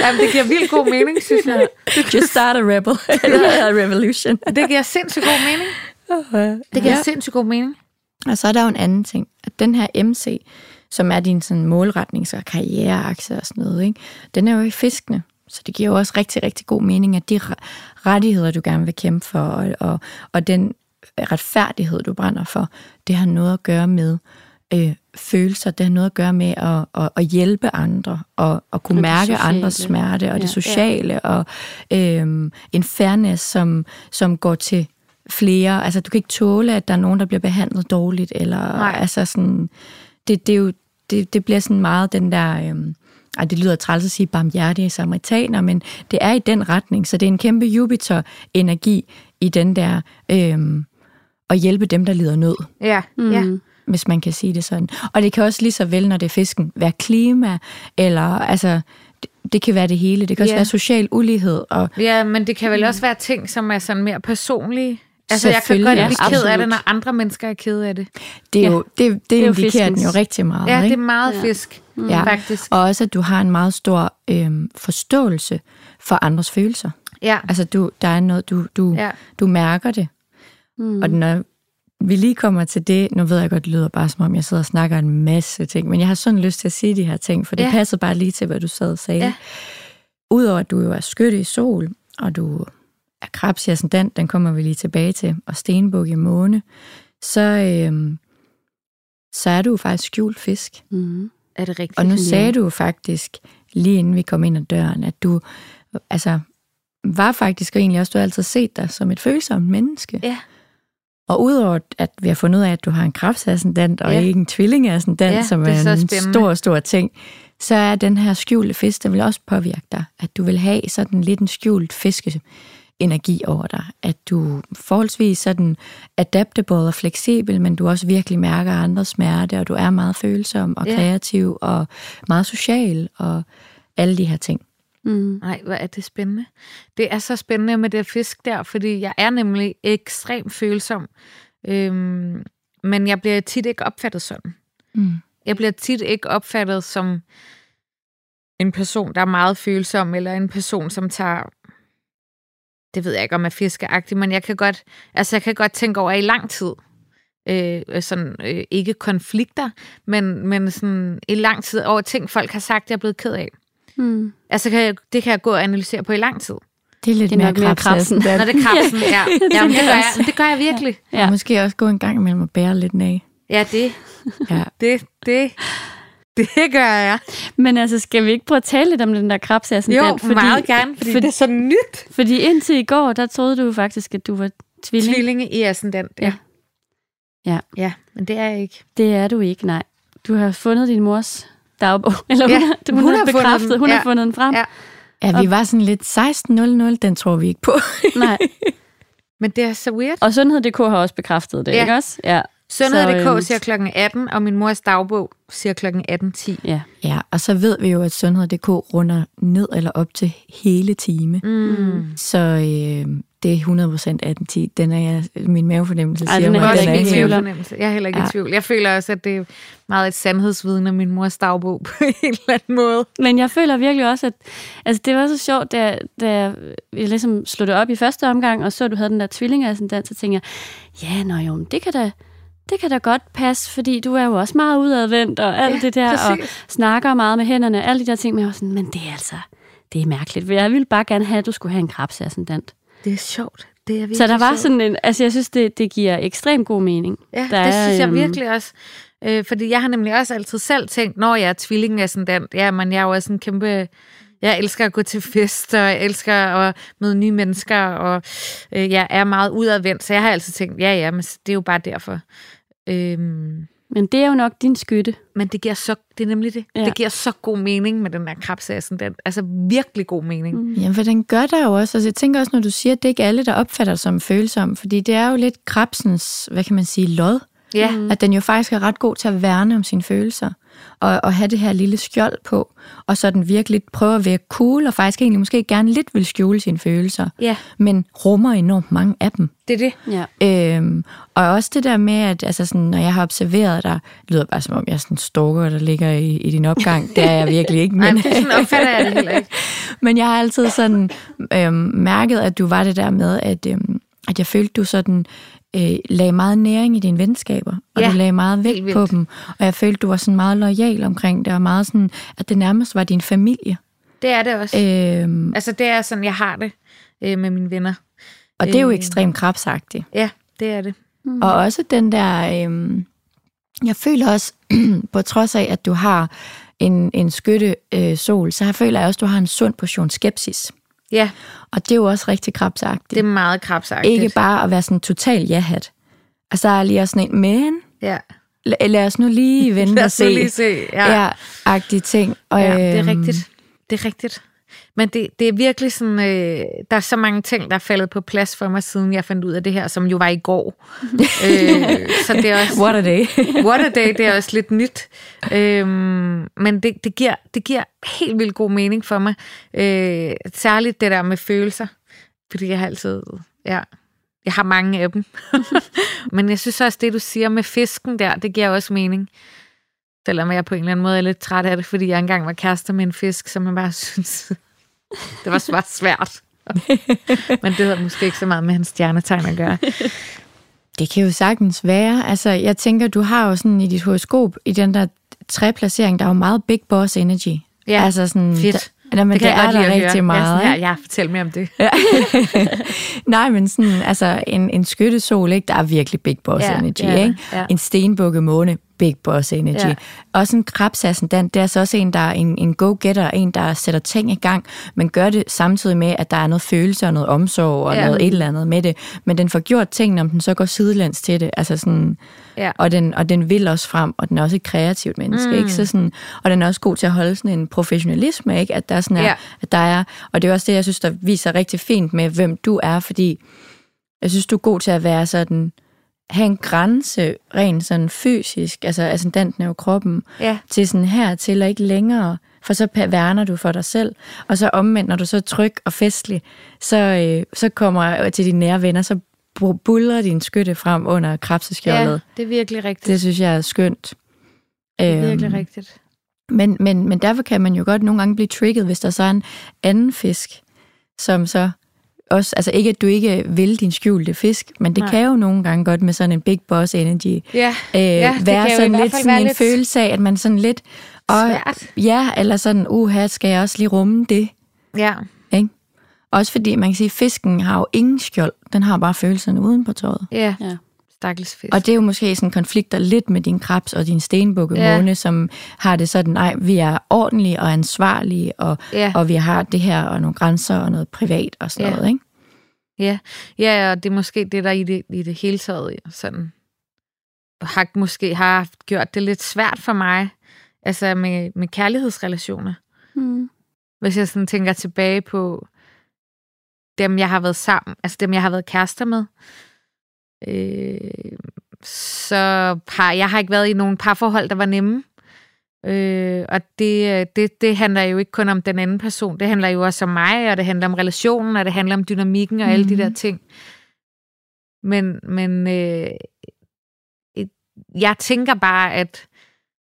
Jamen, det giver vildt god mening, synes jeg. Just start a rebel. Eller a revolution. Det giver sindssygt god mening. Det giver Ja. sindssygt god mening. Og så er der jo en anden ting, den her MC, som er din sådan målretnings- og karriereakse og sådan noget, ikke? den er jo i fiskene. Så det giver jo også rigtig, rigtig god mening, at de re- rettigheder, du gerne vil kæmpe for, og, og, og den retfærdighed, du brænder for, det har noget at gøre med øh, følelser, det har noget at gøre med at, at, at hjælpe andre, og at kunne Og mærke sociale. andres smerte, og Ja. det sociale, og øhm, en fairness, som, som går til flere. Altså, du kan ikke tåle, at der er nogen, der bliver behandlet dårligt, eller Nej. altså sådan, det, det, er jo, det, det bliver sådan meget den der, øhm, ej, det lyder træls at sige barmhjertige samaritaner, men det er i den retning, så det er en kæmpe Jupiter-energi i den der, øhm, at hjælpe dem, der lider nød Ja, Mm. ja. hvis man kan sige det sådan. Og det kan også lige så vel, når det er fisken, være klima, eller altså, det, det kan være det hele. Det kan også Ja. være social ulighed, og Ja, men det kan vel også være ting, som er sådan mere personlige. Altså, jeg kan godt ja, blive ked af det, når andre mennesker er ked af det. det, er Ja. jo, det, det, det er jo indikerer den jo rigtig meget. Ja, det ikke? er meget Ja. fisk, Ja. faktisk. Og også, at du har en meget stor øhm, forståelse for andres følelser. Ja, Altså, du, der er noget, du, du, ja. du mærker det. Mm. Og når vi lige kommer til det, nu ved jeg godt, det lyder bare som om, jeg sidder og snakker en masse ting, men jeg har sådan lyst til at sige de her ting, for det Ja. ja. passer bare lige til, hvad du sad og sagde. Ja. Udover at du jo er skytte i sol, og du er krebs i ascendant, den kommer vi lige tilbage til, og stenbuk i måne, så, øhm, så er du faktisk skjult fisk. Mm. Er det rigtigt? Og nu sagde du faktisk, lige inden vi kom ind ad døren, at du altså, var faktisk og egentlig også, du har altid set dig som et følsomt menneske. Ja. Og udover at vi har fundet ud af, at du har en kræftascendant og Ja. ikke en tvillingascendant, Ja, som er er, en spændende. stor, stor ting, så er den her skjulte fisk, der vil også påvirke dig. At du vil have sådan lidt en skjult fiske energi over dig. At du er forholdsvis sådan adaptable og fleksibel, men du også virkelig mærker andres smerte, og du er meget følsom og Ja. kreativ og meget social og alle de her ting. Mm. Nej, hvor er det spændende. Det er så spændende med det fisk der, fordi jeg er nemlig ekstremt følsom. Øhm, men jeg bliver tit ikke opfattet sådan. Mm. Jeg bliver tit ikke opfattet som en person, der er meget følsom, eller en person, som tager det ved jeg ikke, om er fiskeagtig, men jeg kan godt, altså jeg kan godt tænke over i lang tid, øh, sådan, øh, ikke konflikter, men, men sådan i lang tid over ting, folk har sagt, jeg er blevet ked af. Mm. Altså kan jeg, det kan jeg gå og analysere på i lang tid. Det er lidt Det er mere mere krebsen. Når det er krabsen, ja. Jamen, det gør jeg, det gør jeg virkelig. Ja. Ja. Måske også gå en gang imellem og bære lidt af. Ja, det, Ja. det, det, det gør jeg. Men altså, skal vi ikke prøve at tale lidt om den der krebsascendant? Jo, fordi, meget gerne, fordi, for, det er så nyt. fordi indtil i går, der troede du faktisk, at du var tvilling. Tvillinge i ascendant, ja. Ja. Ja, men det er jeg ikke. Det er du ikke, nej. Du har fundet din mors dagbog. Eller hun, Ja, har, hun, hun hun har bekræftet, hun Ja. har fundet den frem. Ja. Ja, vi var sådan lidt 16.00, den tror vi ikke på. Nej. Men det er så weird. Og Sundhed.dk har også bekræftet det, Ja. ikke også? Ja. Sundhed.dk øhm, siger klokken 18, og min mors dagbog siger klokken 18.10. Ja. Ja, og så ved vi jo, at sundhed.dk runder ned eller op til hele time. Mm. Så øh, det er 100% 18.10. Den er jeg, min mavefornemmelse Ej, siger den er mig, er også ikke min i tvivl om. mavefornemmelse. Jeg er heller ikke i Ja. tvivl. Jeg føler også, at det er meget et sandhedsvidne af min mors dagbog på en eller anden måde. Men jeg føler virkelig også, at altså, det var så sjovt, da, da jeg ligesom slog det op i første omgang, og så, at du havde den der tvillingascendant, så tænkte jeg, ja, nå jo, men det kan da, det kan da godt passe, fordi du er jo også meget udadvendt, og alt Ja, det der, og præcis. snakker meget med hænderne, alle de der ting, men jeg var sådan, men det er altså, det er mærkeligt, for jeg ville bare gerne have, at du skulle have en krebsascendant. Det er sjovt. Det er Så der var sjovt. sådan en, altså jeg synes, det, det giver ekstremt god mening. Ja, Der det er, synes jeg øhm, virkelig også. Øh, fordi jeg har nemlig også altid selv tænkt, når jeg er tvillingascendant, ja, men jeg er jo også en kæmpe... Jeg elsker at gå til fest, og jeg elsker at møde nye mennesker, og øh, jeg er meget udadvendt, så jeg har altid tænkt, ja, ja, men det er jo bare derfor. Øhm, Men det er jo nok din skytte. men det giver så, det er nemlig det, Ja. det giver så god mening med den der krebsascendant. Altså virkelig god mening. Mm. Jamen, for den gør der jo også. Altså, jeg tænker også, når du siger, at det ikke alle, der opfatter dig som følsom, fordi det er jo lidt krebsens, hvad kan man sige, lod. Ja, Mm. At den jo faktisk er ret god til at værne om sine følelser. Og, og have det her lille skjold på, og sådan virkelig prøve at være cool, og faktisk egentlig måske gerne lidt vil skjule sine følelser, Ja, men rummer enormt mange af dem. det er det. Ja. Øhm, og også det der med, at altså sådan, når jeg har observeret dig, det lyder bare som om, jeg er sådan en stalker, der ligger i, i din opgang. Det er jeg virkelig ikke. Nej, Men, men sådan opfatter jeg det heller ikke. men jeg har altid sådan øhm, mærket, at du var det der med, at, øhm, at jeg følte, du sådan øh, lagde meget næring i dine venskaber, og Ja, du lagde meget vægt på dem. Og jeg følte, du var sådan meget lojal omkring det, og meget sådan, at det nærmest var din familie. Det er det også. Øhm, Altså, det er sådan, jeg har det øh, med mine venner. og det er jo Øh. ekstremt krabsagtigt. Ja, det er det. Mm. Og også den der, øhm, jeg føler også, på trods af, at du har en, en skytte øh, sol, så jeg føler jeg også, at du har en sund portion skepsis. Ja, Og det er jo også rigtig krabsagtigt. det er meget krabsagtigt. Ikke bare at være sådan total ja-hat. Altså, der er lige også sådan en, men Ja, la- lad os nu lige vente lad og os se. lige se. Ja, ja. Ting. Og, ja det er øhm, rigtigt. Det er rigtigt. Men det, det er virkelig sådan, øh, der er så mange ting, der er faldet på plads for mig, siden jeg fandt ud af det her, som jo var i går. øh, så det er også... What a day. What a day, det er også lidt nyt. Øhm, men det, det, giver, det giver helt vildt god mening for mig. Øh, særligt det der med følelser. Fordi jeg har altid... Ja, jeg har mange af dem. men jeg synes også, det du siger med fisken der, det giver også mening. Selvom jeg på en eller anden måde er lidt træt af det, fordi jeg engang var kærester med en fisk, som jeg bare synes, det var bare svært. men det havde måske ikke så meget med hans stjernetegn at gøre. Det kan jo sagtens være. Altså, jeg tænker, du har jo sådan i dit horoskop, i den der treplacering, der er jo meget big boss energy. Ja, altså sådan, fedt. Der, jamen, det kan det jeg er der rigtig høre. meget. Er sådan her, ja, fortæl mere om det. Ja. Nej, men sådan, altså en, en skyttesol, ikke? der er virkelig big boss Ja, energy. er der. Ikke? Ja. En stenbukke måne, big boss energy. Ja. Også en krabsascendant, det er så også en, der er en, en go-getter, en, der sætter ting i gang, men gør det samtidig med, at der er noget følelse og noget omsorg og Ja. noget et eller andet med det. Men den får gjort tingene, om den så går sidelæns til det. Altså sådan, Ja. og, den, og den vil også frem, og den er også et kreativt menneske. Mm. Ikke? Så sådan, og den er også god til at holde sådan en professionalisme, ikke? at der sådan er, Ja. at der er, og det er også det, jeg synes, der viser rigtig fint med, hvem du er, fordi jeg synes, du er god til at være sådan, have en grænse rent sådan fysisk, altså ascendanten er jo kroppen, Ja. til sådan her til og ikke længere, for så værner du for dig selv. Og så omvendt, når du så er tryg og festlig, så, øh, så kommer jeg til dine nære venner, så bu- buller din skytte frem under krabseskjoldet. Ja, det er virkelig rigtigt. Det synes jeg er skønt. det er virkelig Øhm, rigtigt. Men, men, men derfor kan man jo godt nogle gange blive trigget, hvis der så er en anden fisk, som så også, altså ikke at du ikke vil din skjulte fisk, men det Nej. Kan jo nogle gange godt med sådan en big boss energy Ja, øh, Ja, det være sådan lidt sådan være en lidt følelse af, at man sådan lidt, og, svært. ja, eller sådan, uha, skal jeg også lige rumme det? Ja, Ikke? Også fordi man kan sige, at fisken har jo ingen skjold, den har bare følelserne uden på tøjet. ja. Ja. Stakkels fisk. Og det er jo måske sådan konflikter lidt med din krebs og din stenbukke Ja. måne, som har det sådan, nej, vi er ordentlige og ansvarlige, og, ja. og vi har det her og nogle grænser og noget privat og sådan Ja. noget, ikke? Ja, ja, og det er måske det, der i det, i det hele taget sådan, har måske har haft gjort det lidt svært for mig, altså med, med kærlighedsrelationer. Mm. Hvis jeg sådan tænker tilbage på dem, jeg har været sammen, altså dem, jeg har været kærester med, øh, så har jeg har ikke været i nogen parforhold, der var nemme. Øh, og det, det, det handler jo ikke kun om den anden person, det handler jo også om mig, og det handler om relationen, og det handler om dynamikken og mm. alle de der Mhm. ting. Men, men øh, et- jeg tænker bare, at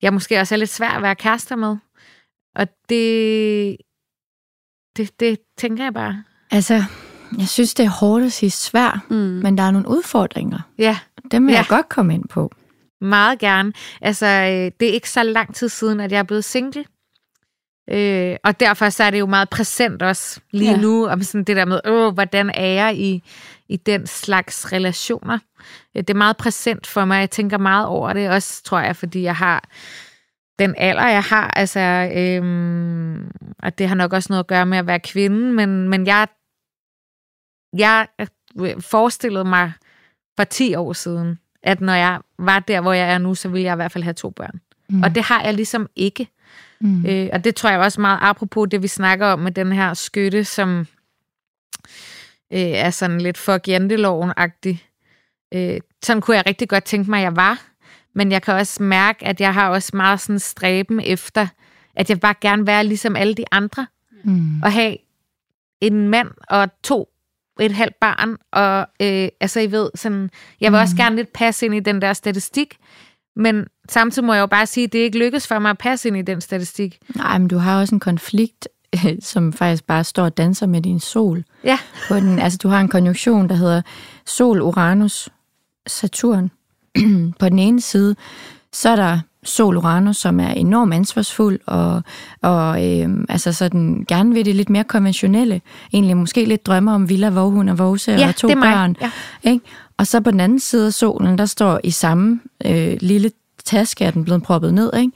jeg måske også er lidt svær at være kærester med. Og det, det, det tænker jeg bare. Altså, jeg synes, det er hårdt at sige svær, Mm. men der er nogle udfordringer. Ja, Dem vil Ja. jeg godt komme ind på. meget gerne. Altså, øh, det er ikke så lang tid siden, at jeg er blevet single. Øh, og derfor så er det jo meget præsent også lige Ja. nu, om sådan det der med, Åh, hvordan er jeg i, i den slags relationer. Øh, Det er meget præsent for mig. Jeg tænker meget over det også, tror jeg, fordi jeg har den alder, jeg har. Altså, øhm, og det har nok også noget at gøre med at være kvinde, men, men jeg, jeg forestillede mig for 10 år siden, at når jeg var der, hvor jeg er nu, så ville jeg i hvert fald have to børn. Mm. Og det har jeg ligesom ikke. mm. Øh, og det tror jeg også meget apropos det, vi snakker om med den her skytte, som øh, er sådan lidt fuck janteloven-agtig. Øh, sådan kunne jeg rigtig godt tænke mig, at jeg var. Men jeg kan også mærke, at jeg har også meget sådan stræben efter, at jeg bare gerne vil være ligesom alle de andre. Mm. Og have en mand og to et halvt barn, og øh, altså, I ved, sådan, jeg vil også gerne lidt passe ind i den der statistik, men samtidig må jeg jo bare sige, at det ikke lykkes for mig at passe ind i den statistik. Nej, men du har også en konflikt, som faktisk bare står og danser med din sol. Ja, På den, altså, du har en konjunktion, der hedder Sol, Uranus, Saturn. på den ene side, så er der Sol Uranus, som er enormt ansvarsfuld, og, og øhm, altså sådan, gerne vil det lidt mere konventionelle. Egentlig måske lidt drømmer om villa, vovhund og vovse Ja, og to børn. Ja. Ikke? Og så på den anden side af solen, der står i samme øh, lille taske, er den blevet proppet ned. Ikke?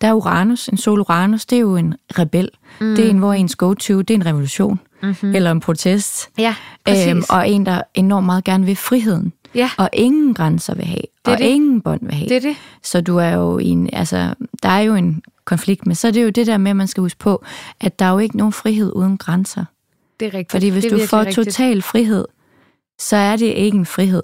Der er Uranus, en sol Uranus, det er jo en rebel. Mm. Det er en, hvor ens go-to, det er en revolution. Mm-hmm. Eller en protest. ja, præcis. Øhm, og en, der enormt meget gerne vil friheden. Ja, Og ingen grænser vil have. er og det. ingen bånd vil have. det er det. Så du er jo i en, altså, der er jo en konflikt, men så er det jo det der med, at man skal huske på, at der er jo ikke nogen frihed uden grænser. Det er rigtigt. Fordi hvis det du får rigtigt. total frihed, så er det ikke en frihed.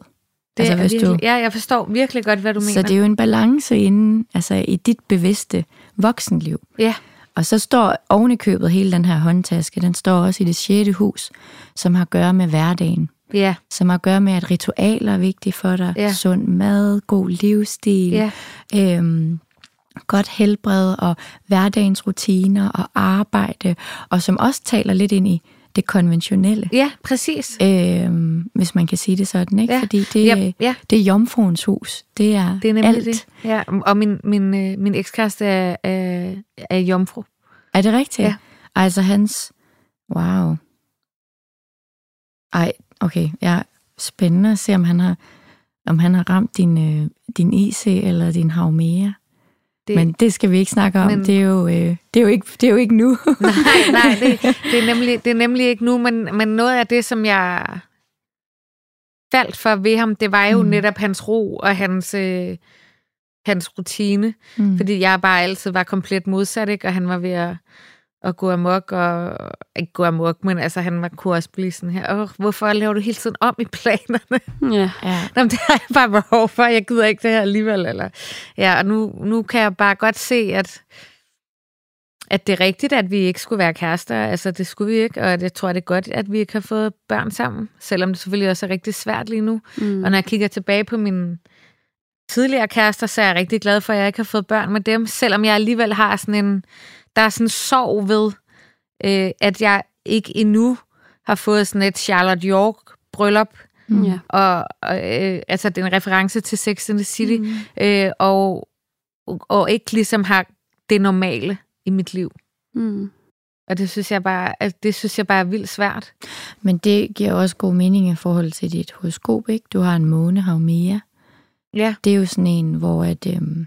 det altså, er hvis virkelig, du, Ja, jeg forstår virkelig godt, hvad du så mener. det er jo en balance inden, altså i dit bevidste voksenliv. Ja, Og så står oven i købet hele den her håndtaske, den står også i det sjette hus, som har at gøre med hverdagen. Ja, Som har at gøre med, at ritualer er vigtige for dig. Ja. Sund mad, god livsstil, ja, øhm, godt helbred og hverdagens rutiner og arbejde. Og som også taler lidt ind i det konventionelle. ja, præcis. Øhm, hvis man kan sige det sådan, ikke? Ja. Fordi det, Ja, ja. det er jomfruens hus. Det er, Det er nemlig alt. det. Ja, og min, min, øh, min ekskæreste er, er, er jomfru. Er det rigtigt? Ja. Altså hans... Wow. Ej, okay. Ja, spændende at se, om han har, om han har ramt din, øh, din IC eller din Haumea. Det, Men det skal vi ikke snakke om. Men- det, er jo, øh, det, er jo ikke, det er jo ikke nu. nej, nej, det, det, er nemlig, det er nemlig ikke nu, men, men noget af det, som jeg faldt for ved ham, det var jo. Mm. netop hans ro og hans, øh, hans rutine. Mm. Fordi jeg bare altid var komplet modsat, ikke? og han var ved at, at gå amok, og ikke gå amok, men altså han var, kunne også blive sådan her, Åh, hvorfor laver du hele tiden om i planerne? Ja. Ja. Nå, men det har jeg bare behov for, jeg gider ikke det her alligevel. Eller, ja, og nu, nu kan jeg bare godt se, at, at det er rigtigt, at vi ikke skulle være kærester. Altså, det skulle vi ikke, og jeg tror, det er godt, at vi ikke har fået børn sammen, selvom det selvfølgelig også er rigtig svært lige nu. Mm. Og når jeg kigger tilbage på mine tidligere kærester, så er jeg rigtig glad for, at jeg ikke har fået børn med dem, selvom jeg alligevel har sådan en, der er sådan en sorg ved, øh, at jeg ikke endnu har fået sådan et Charlotte York bryllup, Mm. Ja. og, og øh, altså det er en reference til Sex and the City, Mm. øh, og, og ikke ligesom har det normale i mit liv. Mm. Og det synes jeg bare, altså, det synes jeg bare er vildt svært. Men det giver også god mening i forhold til dit horoskop, ikke? Du har en måne, Haumea. Ja, Det er jo sådan en, hvor at, øhm,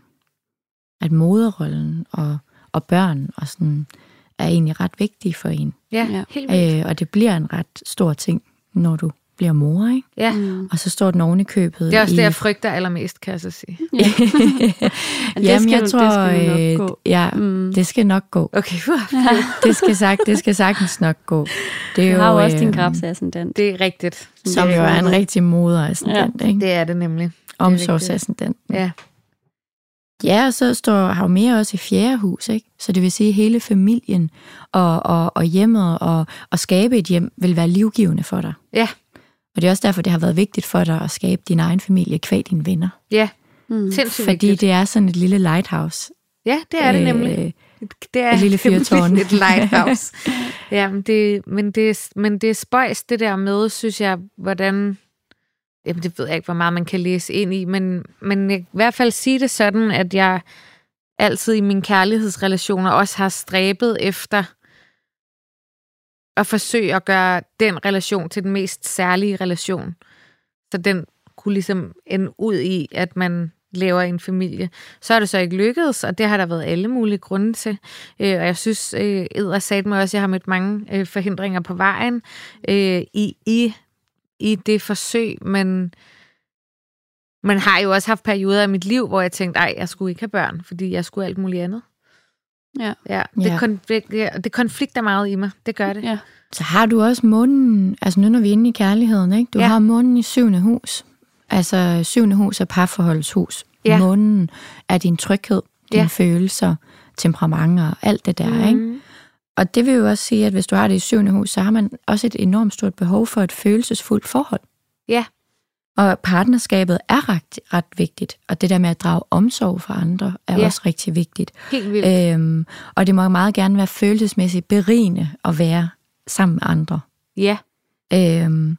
at moderrollen og, og børn og sådan, er egentlig ret vigtige for en. ja, Ja. ja. helt vildt. Øh, og det bliver en ret stor ting, når du bliver mor, ikke? Ja, Mm. Og så står den oven i købet. det er også i, det, jeg frygter allermest, kan jeg så sige. Ja. Men det Jamen, skal jeg du- det tror, skal jo nok øh, gå. ja, Mm. det skal nok gå. Okay, uh, Det skal, sagt, det skal sagtens nok gå. Det er Du har jo også din øhm, krabsascendant. det er rigtigt. Som Det jo er en rigtig moderascendant, ikke? Det er det nemlig. Omsorgsascendant. Ja, Ja, og så står Havmea også i fjerde hus, ikke? Så det vil sige, at hele familien og, og, og hjemmet og, og skabe et hjem vil være livgivende for dig. ja, Og det er også derfor, det har været vigtigt for dig at skabe din egen familie kvæg dine venner. ja. Mm. Sindssygt Fordi vigtigt. det er sådan et lille lighthouse. Ja, det er det nemlig. Øh, Det er Et lille fyrtårn. et lighthouse. ja, men det, men, det, er- men det er spøjs, det der med, synes jeg, hvordan... Jamen, det ved jeg ikke, hvor meget man kan læse ind i, men, men jeg kan i hvert fald sige det sådan, at jeg altid i mine kærlighedsrelationer også har stræbet efter at forsøge at gøre den relation til den mest særlige relation. Så den kunne ligesom ende ud i, at man laver en familie. Så er det så ikke lykkedes, og det har der været alle mulige grunde til. Øh, og jeg synes, øh, Ed sagde mig også, at jeg har mødt mange øh, forhindringer på vejen øh, i, i, i det forsøg, men man har jo også haft perioder af mit liv, hvor jeg tænkte, ej, jeg skulle ikke have børn, fordi jeg skulle alt muligt andet. Ja. Ja, det, Ja. konflikt, det konflikter meget i mig. Det gør det. Ja. Så har du også månen, altså nu når vi er inde i kærligheden, ikke? Du Ja. har månen i syvende hus. Altså syvende hus er parforholdets hus. Ja. Månen er din tryghed, dine Ja. følelser, temperamenter og alt det der, mm. ikke? Og det vil jo også sige, at hvis du har det i syvende hus, så har man også et enormt stort behov for et følelsesfuldt forhold. Ja. Og partnerskabet er ret, ret vigtigt, og det der med at drage omsorg for andre er Ja. også rigtig vigtigt. Helt vildt. Øhm, og det må meget gerne være følelsesmæssigt berigende at være sammen med andre. Ja. Øhm,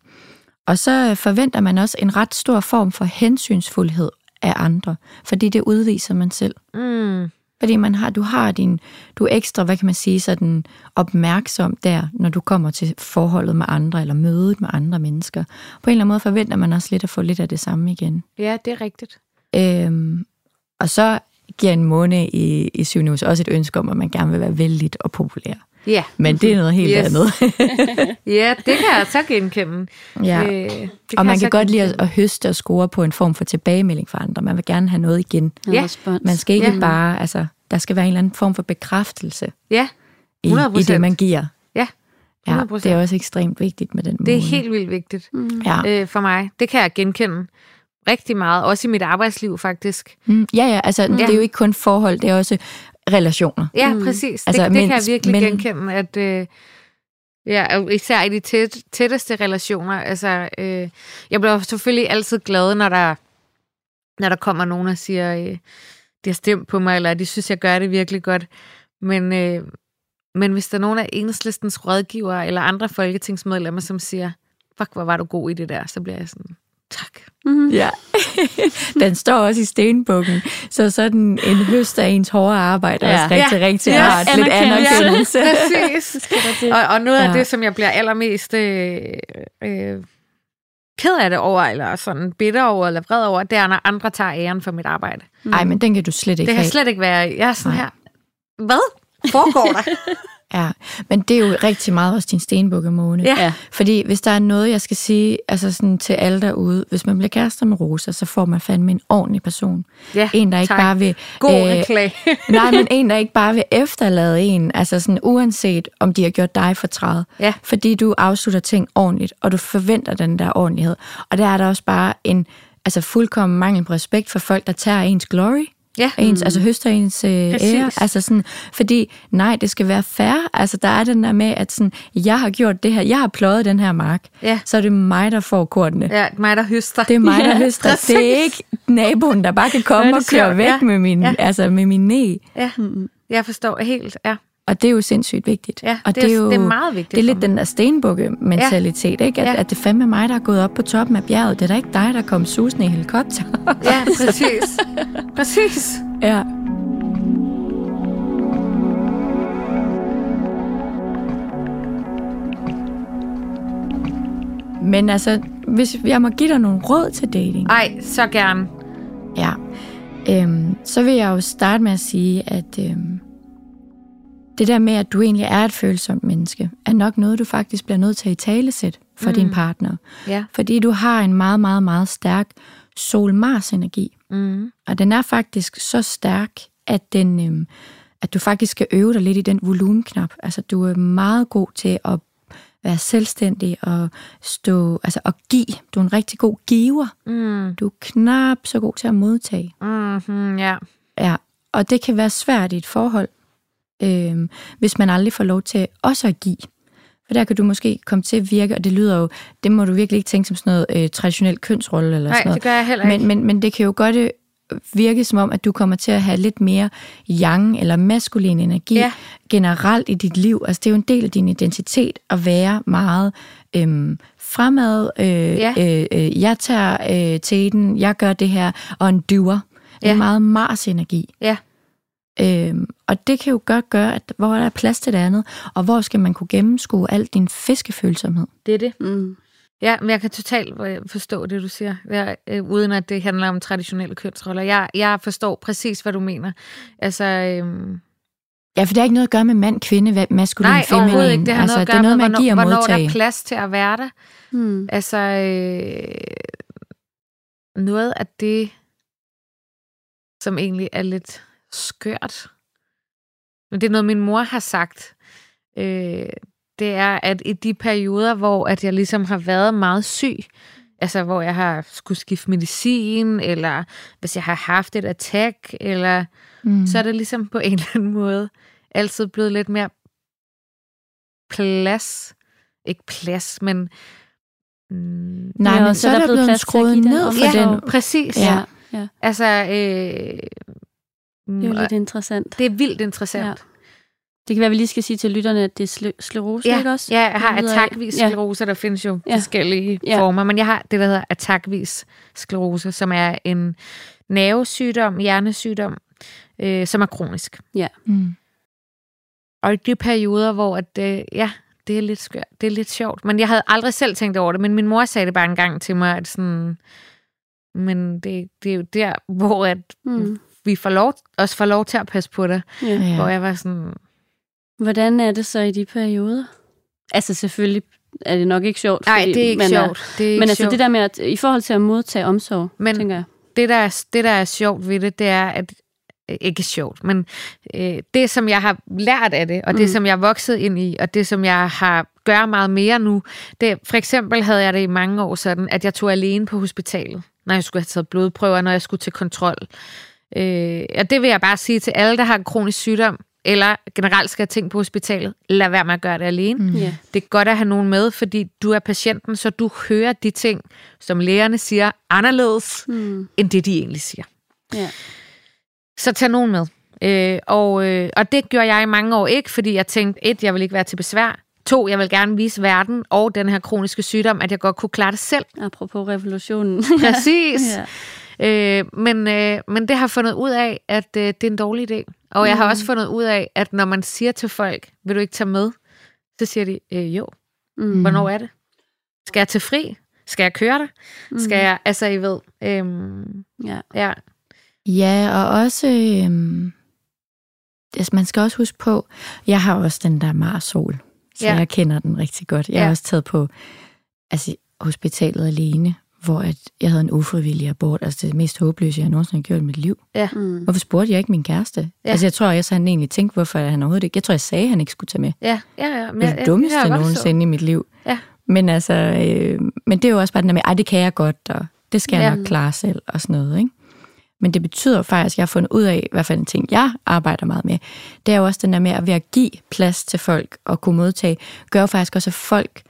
og så forventer man også en ret stor form for hensynsfuldhed af andre, fordi det udviser man selv. Mm. Fordi man har, du har din, du er ekstra, hvad kan man sige, sådan opmærksom der, når du kommer til forholdet med andre, eller mødet med andre mennesker. På en eller anden måde forventer man også lidt at få lidt af det samme igen. Ja, det er rigtigt. Øhm, og så giver en måne i, i syvende hus også et ønske om, at man gerne vil være vældig og populær. Ja. Men det er noget helt Yes. andet. Ja, det kan jeg så genkende. ja. Øh, det og man kan godt lide at, høste og score på en form for tilbagemelding fra andre. Man vil gerne have noget igen. Ja. Man skal ikke Ja. ja. bare, altså, der skal være en eller anden form for bekræftelse Ja, i, 100%. i det, man giver. Ja, Ja, 100%. det er også ekstremt vigtigt med den det er helt vildt vigtigt Mm. Ja. øh, for mig. Det kan jeg genkende rigtig meget, også i mit arbejdsliv faktisk. Mm, ja, ja, altså Ja. det er jo ikke kun forhold, det er også relationer. Ja, Mm. mm. præcis. Altså, det, det kan jeg mens- virkelig men- genkende, at øh, ja, især i de tæt, tætteste relationer. Altså, øh, jeg bliver selvfølgelig altid glad, når der, når der kommer nogen og siger, øh, de har stemt på mig, eller de synes, jeg gør det virkelig godt. Men, øh, men hvis der er nogen af enhedslistens rådgivere eller andre folketingsmedlemmer, som siger, fuck, hvor var du god i det der, så bliver jeg sådan, tak. Mm. Ja. den står også i stenbukken, så sådan en høst af ens hårde arbejde er Ja. også rigtig, Ja. rigtig Ja. rart. Lidt Anerkendelse. anerkendelse. Præcis. Og, og noget af Ja. det, som jeg bliver allermest øh, øh, ked af det over, eller sådan bitter over, eller vred over, det er, når andre tager æren for mit arbejde. Ej, men den kan du slet ikke Det kan have. slet ikke være, jeg er sådan Nej. her, hvad foregår der? Ja, men det er jo rigtig meget også din stenbukkemåne. Ja. Ja. Fordi hvis der er noget, jeg skal sige altså sådan til alle derude, hvis man bliver kærester med Rosa, så får man fandme en ordentlig person. Ja, En, der ikke tak. bare vil... God øh, reklame. Nej, men en, der ikke bare vil efterlade en, altså sådan uanset om de har gjort dig fortræd. Ja. Fordi du afslutter ting ordentligt, og du forventer den der ordentlighed. Og der er der også bare en altså fuldkommen mangel på respekt for folk, der tager ens glory. Ja. Ens, altså høster ens øh, Præcis. ære. Altså sådan, fordi nej, det skal være fair. Altså der er den der med, at sådan, jeg har gjort det her, jeg har pløjet den her mark, Ja. så er det mig, der får kortene. Ja, mig, der høster. Det er mig, der Ja, høster. Det er ikke naboen, der bare kan komme Ja, og køre væk Ja. med min, Ja. altså med min næ. Ja, jeg forstår helt, ja. Og det er jo sindssygt vigtigt. Ja, og det er- jo, det er meget vigtigt Det er lidt den der stenbukke-mentalitet, ikke? At, Ja. at det fandme er mig, der er gået op på toppen af bjerget. Det er da ikke dig, der kom susende i helikopter. Ja, præcis. præcis. ja. Men altså, hvis jeg må give dig nogle råd til dating, Ej, så gerne. Ja. Øhm, så vil jeg jo starte med at sige, at øhm, det der med, at du egentlig er et følsomt menneske, er nok noget, du faktisk bliver nødt til at i talesæt for mm. din partner. Ja. Fordi du har en meget, meget, meget stærk sol-mars-energi. Mm. Og den er faktisk så stærk, at, den, øhm, at du faktisk skal øve dig lidt i den volumenknap. Altså, du er meget god til at være selvstændig og stå, altså at give. Du er en rigtig god giver. Mm. Du er knap så god til at modtage. Mm-hmm, ja. Ja, og det kan være svært i et forhold, øh, hvis man aldrig får lov til også at give. For der kan du måske komme til at virke, og det lyder jo, det må du virkelig ikke tænke som sådan noget øh, traditionel kønsrolle eller Nej, sådan noget. det gør jeg heller ikke. Men, men, men det kan jo godt øh, virke som om, at du kommer til at have lidt mere yang eller maskulin energi Ja. generelt i dit liv. Altså det er jo en del af din identitet at være meget øhm, fremad. Øh, Ja. øh, øh, jeg tager øh, teten, jeg gør det her, og en dyver. Det er Ja. meget Mars-energi. Ja. Øhm, og det kan jo godt gøre, at hvor er der plads til det andet, og hvor skal man kunne gennemskue al din fiskefølsomhed. Det er det. Mm. Ja, men jeg kan totalt øh, forstå det, du siger, jeg, øh, uden at det handler om traditionelle kønsroller. Jeg, jeg forstår præcis, hvad du mener. Altså, øhm, Ja, for det har ikke noget at gøre med mand, kvinde, maskulin, nej, feminin. overhovedet ikke. Det har altså, noget at det gøre er noget med, at give hvornår, og hvornår der modtage. er plads til at være der. Mm. Altså, øh, noget af det, som egentlig er lidt skørt, men det er noget, min mor har sagt, øh, det er, at i de perioder, hvor at jeg ligesom har været meget syg, Altså, hvor jeg har skulle skifte medicin, eller hvis jeg har haft et attack, eller mm. så er det ligesom på en eller anden måde altid blevet lidt mere plads. Ikke plads, men... Mm, Nej, men så, så er der blevet, blevet skruet ned for ja, den. præcis. Ja. ja. Altså, øh, det er jo lidt interessant. Det er vildt interessant. Ja. Det kan være, at vi lige skal sige til lytterne, at det er sklerose, ja, ikke også? Ja, jeg har attackvis sklerose, der findes jo ja. forskellige ja. former, men jeg har det, der hedder attackvis sklerose, som er en nervesygdom, hjernesygdom, øh, som er kronisk. Ja. Mm. Og i de perioder, hvor at, øh, ja, det er lidt skørt, det er lidt sjovt, men jeg havde aldrig selv tænkt over det, men min mor sagde det bare en gang til mig, at sådan, men det, det er jo der, hvor at mm. Vi får lov, også får lov til at passe på det, ja. hvor jeg var sådan, Hvordan er det så i de perioder? Altså selvfølgelig er det nok ikke sjovt. Nej, det er ikke sjovt. Det er ikke men altså sjovt. det der med, at i forhold til at modtage omsorg, men tænker jeg. Det der, er, det, der er sjovt ved det, det er, at øh, ikke sjovt, men øh, det, som jeg har lært af det, og det, mm. som jeg er vokset ind i, og det, som jeg har gør meget mere nu, det, for eksempel havde jeg det i mange år sådan, at jeg tog alene på hospitalet, når jeg skulle have taget blodprøver, når jeg skulle til kontrol. Øh, og det vil jeg bare sige til alle, der har en kronisk sygdom, eller generelt skal have ting på hospitalet, lad være med at gøre det alene. Mm. Yeah. Det er godt at have nogen med, fordi du er patienten, så du hører de ting, som lægerne siger, anderledes, mm. end det de egentlig siger. Yeah. Så tag nogen med. Øh, og, øh, og det gjorde jeg i mange år ikke, fordi jeg tænkte, et, jeg vil ikke være til besvær. To, jeg vil gerne vise verden og den her kroniske sygdom, at jeg godt kunne klare det selv. Apropos revolutionen. Præcis. ja. Øh, men, øh, men det har fundet ud af, at øh, det er en dårlig idé. Og jeg har mm. også fundet ud af, at når man siger til folk, vil du ikke tage med? Så siger de, øh, jo. Mm. Hvornår er det? Skal jeg til fri? Skal jeg køre dig? Mm. Skal jeg, altså I ved. Øhm, ja. ja. Ja, og også, øhm, altså man skal også huske på, jeg har også den der Marsol, så ja. jeg kender den rigtig godt. Jeg ja. har også taget på altså, hospitalet alene, hvor at jeg havde en ufrivillig abort, altså det mest håbløse, jeg nogensinde har gjort i mit liv. Ja. Mm. Hvorfor spurgte jeg ikke min kæreste? Ja. Altså jeg tror også, han egentlig tænkte, hvorfor han overhovedet ikke... Jeg tror, jeg sagde, at han ikke skulle tage med. Ja, ja, ja. Men, det er det dummeste ja, nogensinde i mit liv. Ja. Men altså, øh, men det er jo også bare den der med, ej, det kan jeg godt, og det skal jeg ja. nok klare selv, og sådan noget, ikke? Men det betyder faktisk, at jeg har fundet ud af, i hvert fald en ting, jeg arbejder meget med, det er jo også den der med at ved at give plads til folk og kunne modtage, gør faktisk også, at folk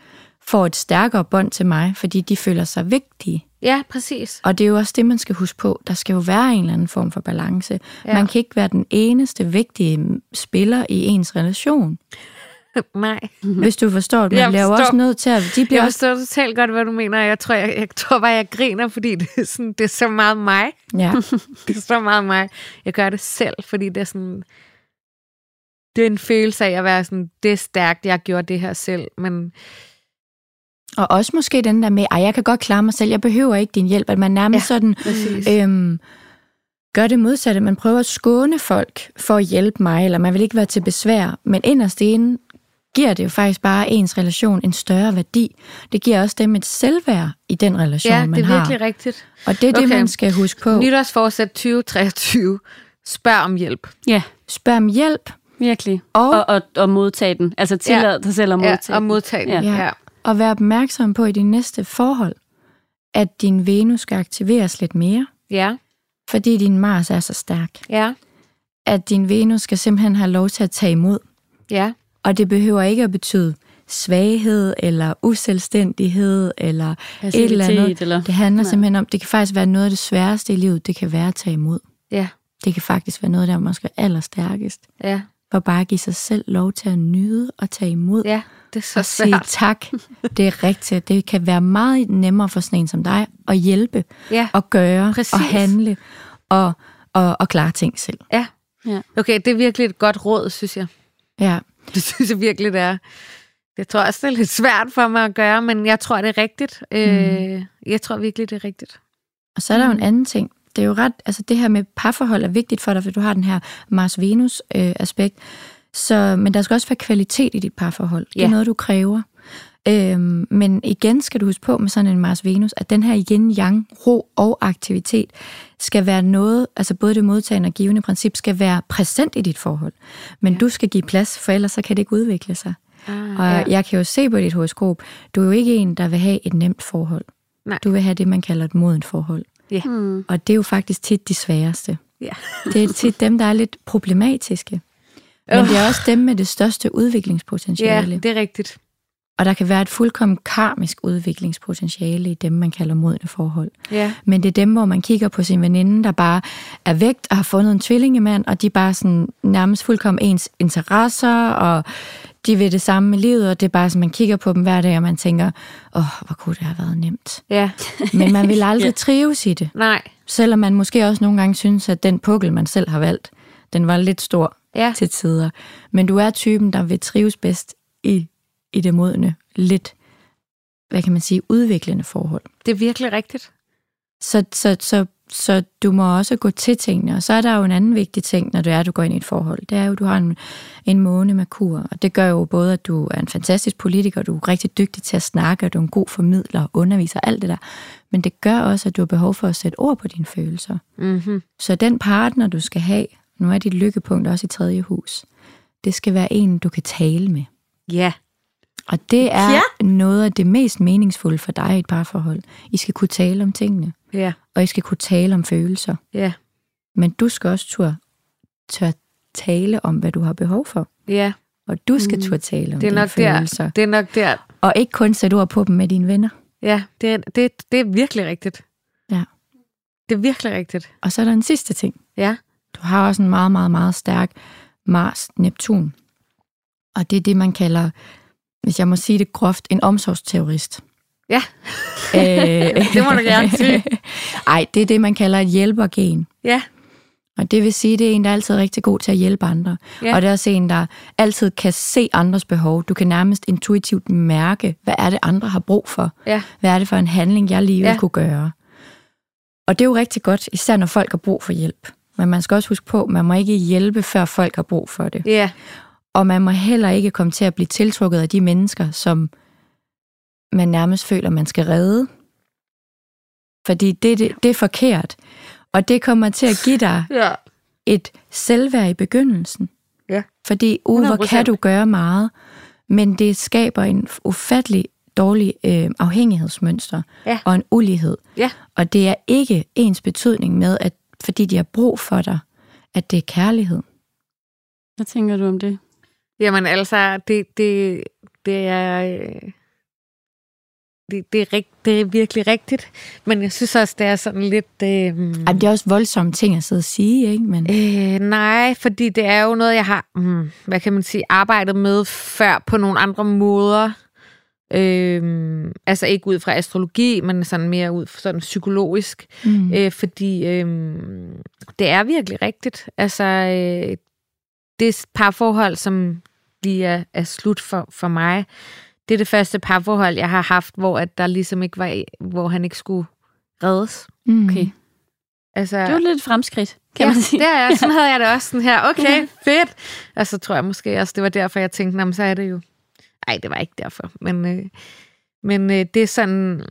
får et stærkere bånd til mig, fordi de føler sig vigtige. Ja, præcis. Og det er jo også det, man skal huske på. Der skal jo være en eller anden form for balance. Ja. Man kan ikke være den eneste vigtige spiller i ens relation. Nej. Hvis du forstår det. Man bliver jo også nødt til at... De bliver jeg forstår også... totalt godt, hvad du mener. Jeg tror, jeg, jeg tror bare, jeg griner, fordi det er, sådan, det er så meget mig. Ja. det er så meget mig. Jeg gør det selv, fordi det er sådan... Det er en følelse af at være sådan, det er stærkt, jeg gjorde det her selv, men og også måske den der med, at jeg kan godt klare mig selv, jeg behøver ikke din hjælp, at man nærmest ja, sådan øhm, gør det modsatte. Man prøver at skåne folk for at hjælpe mig, eller man vil ikke være til besvær, men inderst inde giver det jo faktisk bare ens relation en større værdi. Det giver også dem et selvværd i den relation, man har. Ja, det er virkelig har. rigtigt. Og det er okay. det, man skal huske på. Nytårsforsæt 2023. Spørg om hjælp. Ja. Spørg om hjælp. Virkelig. Og, og, og, og modtage den. Altså tillad ja. dig selv at modtage ja, og modtage den. Ja. ja. Og vær opmærksom på i din næste forhold, at din Venus skal aktiveres lidt mere. Ja. Fordi din Mars er så stærk. Ja. At din Venus skal simpelthen have lov til at tage imod. Ja. Og det behøver ikke at betyde svaghed eller uselvstændighed eller et eller andet. Eller? Det handler Nej. simpelthen om, det kan faktisk være noget af det sværeste i livet, det kan være at tage imod. Ja. Det kan faktisk være noget, der måske er allerstærkest. Ja. For bare at give sig selv lov til at nyde og tage imod. Ja det er så og sige tak. Det er rigtigt. Det kan være meget nemmere for sådan en som dig at hjælpe ja, og gøre præcis. og handle og, og, og klare ting selv. Ja. ja. Okay, det er virkelig et godt råd, synes jeg. Ja. Det synes jeg virkelig, det er. Jeg tror også, det er lidt svært for mig at gøre, men jeg tror, det er rigtigt. Mm. Øh, jeg tror virkelig, det er rigtigt. Og så er der jo en anden ting. Det er jo ret, altså det her med parforhold er vigtigt for dig, for du har den her Mars-Venus-aspekt. Øh, så, men der skal også være kvalitet i dit parforhold. Det er noget, du kræver. Øhm, men igen skal du huske på med sådan en Mars-Venus, at den her yin-yang, ro og aktivitet, skal være noget, altså både det modtagende og givende princip, skal være præsent i dit forhold. Men ja. du skal give plads, for ellers så kan det ikke udvikle sig. Ah, og ja. jeg kan jo se på dit horoskop, du er jo ikke en, der vil have et nemt forhold. Nej. Du vil have det, man kalder et modent forhold. Mm. Og det er jo faktisk tit de sværeste. Ja. Det er tit dem, der er lidt problematiske. Men det er også dem med det største Ja, udviklingspotentiale. det er rigtigt. Og der kan være et fuldkommen karmisk udviklingspotentiale i dem, man kalder modne forhold. Ja. Men det er dem, hvor man kigger på sin veninde, der bare er vægt og har fundet en tvillingemand, og de bare sådan nærmest fuldkommen ens interesser, og de vil det samme med livet, og det er bare sådan, man kigger på dem hver dag, og man tænker, åh, oh, hvor kunne det have været nemt. Ja. Men man vil aldrig Ja. trives i det. Nej. Selvom man måske også nogle gange synes, at den pukkel, man selv har valgt, den var lidt stor Ja. til tider. Men du er typen, der vil trives bedst i, i det modne, lidt, hvad kan man sige, udviklende forhold. Det er virkelig rigtigt. Så, så, så, så du må også gå til tingene. Og så er der jo en anden vigtig ting, når du er, du går ind i et forhold. Det er jo, at du har en, en måne med kur. Og det gør jo både, at du er en fantastisk politiker, du er rigtig dygtig til at snakke, og du er en god formidler underviser, alt det der. Men det gør også, at du har behov for at sætte ord på dine følelser. Mm-hmm. Så den partner, du skal have, nu er dit lykkepunkt også i tredje hus, det skal være en, du kan tale med. Ja. Og det er Ja. noget af det mest meningsfulde for dig i et parforhold. I skal kunne tale om tingene, Ja. og I skal kunne tale om følelser. Ja. Men du skal også tør, tør tale om, hvad du har behov for. Ja. Og du skal Mm. tør tale om Det er dine nok der. følelser. Det er nok der. Og ikke kun sætte ord på dem med dine venner. Ja, det er, det, det er virkelig rigtigt. Ja. Det er virkelig rigtigt. Og så er der en sidste ting. Ja. Du har også en meget, meget, meget stærk Mars-Neptun. Og det er det, man kalder, hvis jeg må sige det groft, en omsorgsterrorist. Ja. Øh, Det må du gerne sige. Ej, det er det, man kalder et hjælpergen. Ja. Og det vil sige, det er en, der er altid rigtig god til at hjælpe andre. Ja. Og det er også en, der altid kan se andres behov. Du kan nærmest intuitivt mærke, hvad er det, andre har brug for. Ja. Hvad er det for en handling, jeg lige vil Ja. kunne gøre. Og det er jo rigtig godt, især når folk har brug for hjælp. Men man skal også huske på, man må ikke hjælpe, før folk har brug for det. Ja. Og man må heller ikke komme til at blive tiltrukket af de mennesker, som man nærmest føler, man skal redde. Fordi det, det, det er forkert. Og det kommer til at give dig Ja. et selvværd i begyndelsen. Ja. Fordi, uh, hvor 100%. kan du gøre meget, men det skaber en ufattelig dårlig øh, afhængighedsmønster Ja. og en ulighed. Ja. Og det er ikke ens betydning med, at fordi de har brug for dig, at det er kærlighed. Hvad tænker du om det? Jamen altså, det, det, det er... øh, Det, det, er rigt, det er virkelig rigtigt. Men jeg synes også, det er sådan lidt... Øh, Ej, det er også voldsomme ting at sidde og sige, ikke? Men, Øh, nej, fordi det er jo noget, jeg har, hmm, hvad kan man sige, arbejdet med før på nogle andre måder. Øh, altså ikke ud fra astrologi, men sådan mere ud fra sådan psykologisk. mm. Øh, fordi øh, det er virkelig rigtigt. Altså, øh, det parforhold, som lige er, er slut for, for mig, det er det første parforhold, jeg har haft, hvor at der ligesom ikke var, hvor han ikke skulle reddes. Mm. Okay. Altså, Det var lidt et fremskridt, kan ja, man sige. det er jeg. Sådan havde jeg det også sådan her. Okay, fedt. Og så tror jeg måske også, det var derfor, jeg tænkte, "Nå, men så er det jo... Nej, det var ikke derfor. Men, øh, men øh, det er sådan...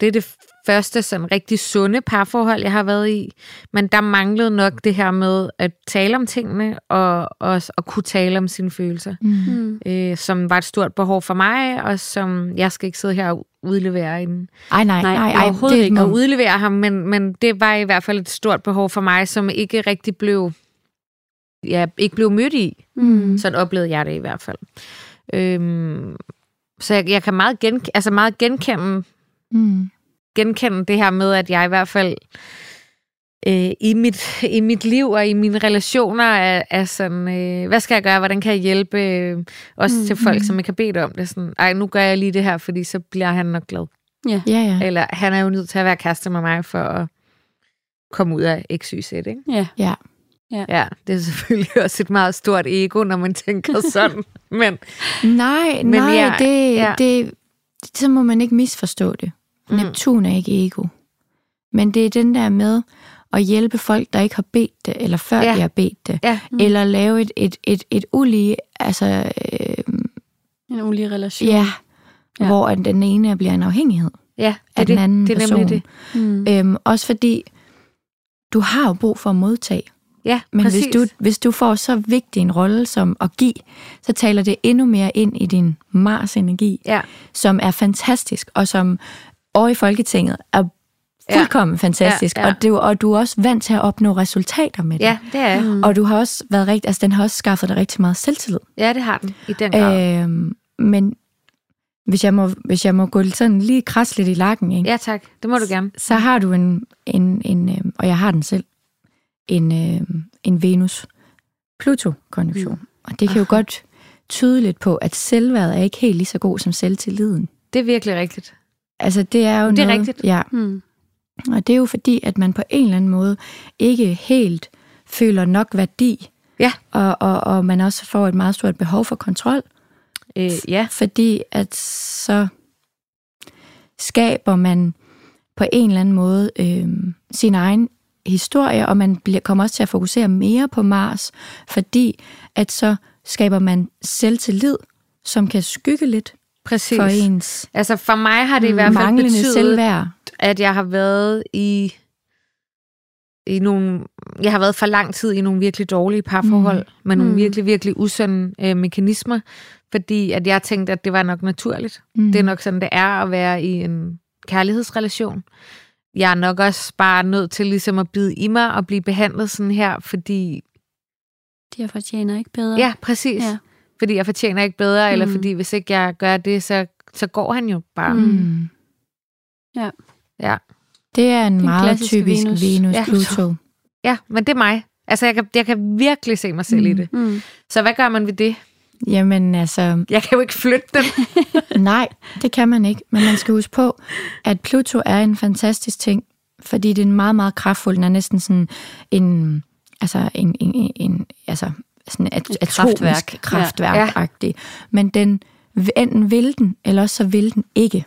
Det er det første sådan rigtig sunde parforhold, jeg har været i. Men der manglede nok det her med at tale om tingene, og også at kunne tale om sine følelser, Mm. Mm. øh, som var et stort behov for mig, og som jeg skal ikke sidde her og udlevere en, Ej, nej, Nej, nej, ej, overhovedet det ikke. at udlevere ham, men, men det var i hvert fald et stort behov for mig, som ikke rigtig blev, ja, ikke blev mødt i. Mm. Sådan oplevede jeg det i hvert fald. Øhm, så jeg, jeg kan meget, gen, altså meget genkende, Mm. genkende det her med, at jeg i hvert fald øh, i, mit, i mit liv og i mine relationer er, er sådan, øh, hvad skal jeg gøre, hvordan kan jeg hjælpe øh, også Mm. til folk, som ikke har bedt om det. Sådan, Ej, nu gør jeg lige det her, fordi så bliver han nok glad. Ja. Ja, ja. Eller han er jo nødt til at være kæreste med mig for at komme ud af XYZ, ikke? Ja. Ja. Ja, det er selvfølgelig også et meget stort ego, når man tænker sådan. Men Nej, Men nej, ja, det, ja. det, så må man ikke misforstå det. Mm. Neptun er ikke ego. Men det er den der med at hjælpe folk, der ikke har bedt det, eller før Ja. de har bedt det. ja, Mm. Eller lave et, et, et, et ulige, altså, øh, En ulige relation. ja, Ja. ja, hvor den ene bliver en afhængighed ja, det af den det. anden det er person. nemlig det. Mm. Øhm, også fordi, du har jo brug for at modtage. Ja, Men præcis. hvis du, hvis du får så vigtig en rolle som at give, så taler det endnu mere ind i din Mars-energi, Ja, som er fantastisk, og som og i Folketinget er fuldkommen ja. fantastisk. Ja, ja. Og, det, og du er også vant til at opnå resultater med det. Ja, det er. Mm. Og du har også været rigtig, altså den har også skaffet dig rigtig meget selvtillid. Ja, det har den, i den grad. Øhm, men hvis jeg, må, hvis jeg må gå sådan lige kras lidt i lakken, ikke? Ja, tak. Det må du gerne. så har du en, en, en øh, og jeg har den selv, en, øh, en Venus-Pluto-konjunktion. Mm. Og det kan jo Aha. godt tyde lidt på, at selvværdet er ikke helt lige så god som selvtilliden. Det er virkelig rigtigt. Altså, det er jo Det er noget, rigtigt. Ja, Mm. og det er jo fordi, at man på en eller anden måde ikke helt føler nok værdi, Ja. og, og, og man også får et meget stort behov for kontrol, Øh, ja. fordi at så skaber man på en eller anden måde øh, sin egen historie, og man bliver, kommer også til at fokusere mere på Mars, fordi at så skaber man selvtillid, som kan skygge lidt Præcis. for ens Altså for mig har det i hvert fald betydet, selvværd. at jeg har været i, i nogle, jeg har været for lang tid i nogle virkelig dårlige parforhold, mm. med nogle Mm. virkelig, virkelig usunde øh, mekanismer, fordi at jeg tænkte, at det var nok naturligt. Mm. Det er nok sådan, det er at være i en kærlighedsrelation. Jeg er nok også bare nødt til ligesom at bide i mig og blive behandlet sådan her, fordi, De her fortjener ikke bedre. ja, præcis. Ja. Fordi jeg fortjener ikke bedre, mm. eller fordi hvis ikke jeg gør det, så, så går han jo bare. Mm. Mm. Ja. Ja. Det er en Den meget typisk Venus. Venus, Ja. Pluto. Ja, men det er mig. Altså, jeg kan, jeg kan virkelig se mig selv mm. i det. Mm. Så hvad gør man ved det? Jamen altså, Jeg kan jo ikke flytte den. nej, det kan man ikke. Men man skal huske på, at Pluto er en fantastisk ting, fordi det er en meget, meget kraftfuld. Den er næsten sådan en, altså en, en, en, en altså sådan et, Et kraftværk. kraftværk, ja. Men den, enten vil den, eller også så vil den ikke.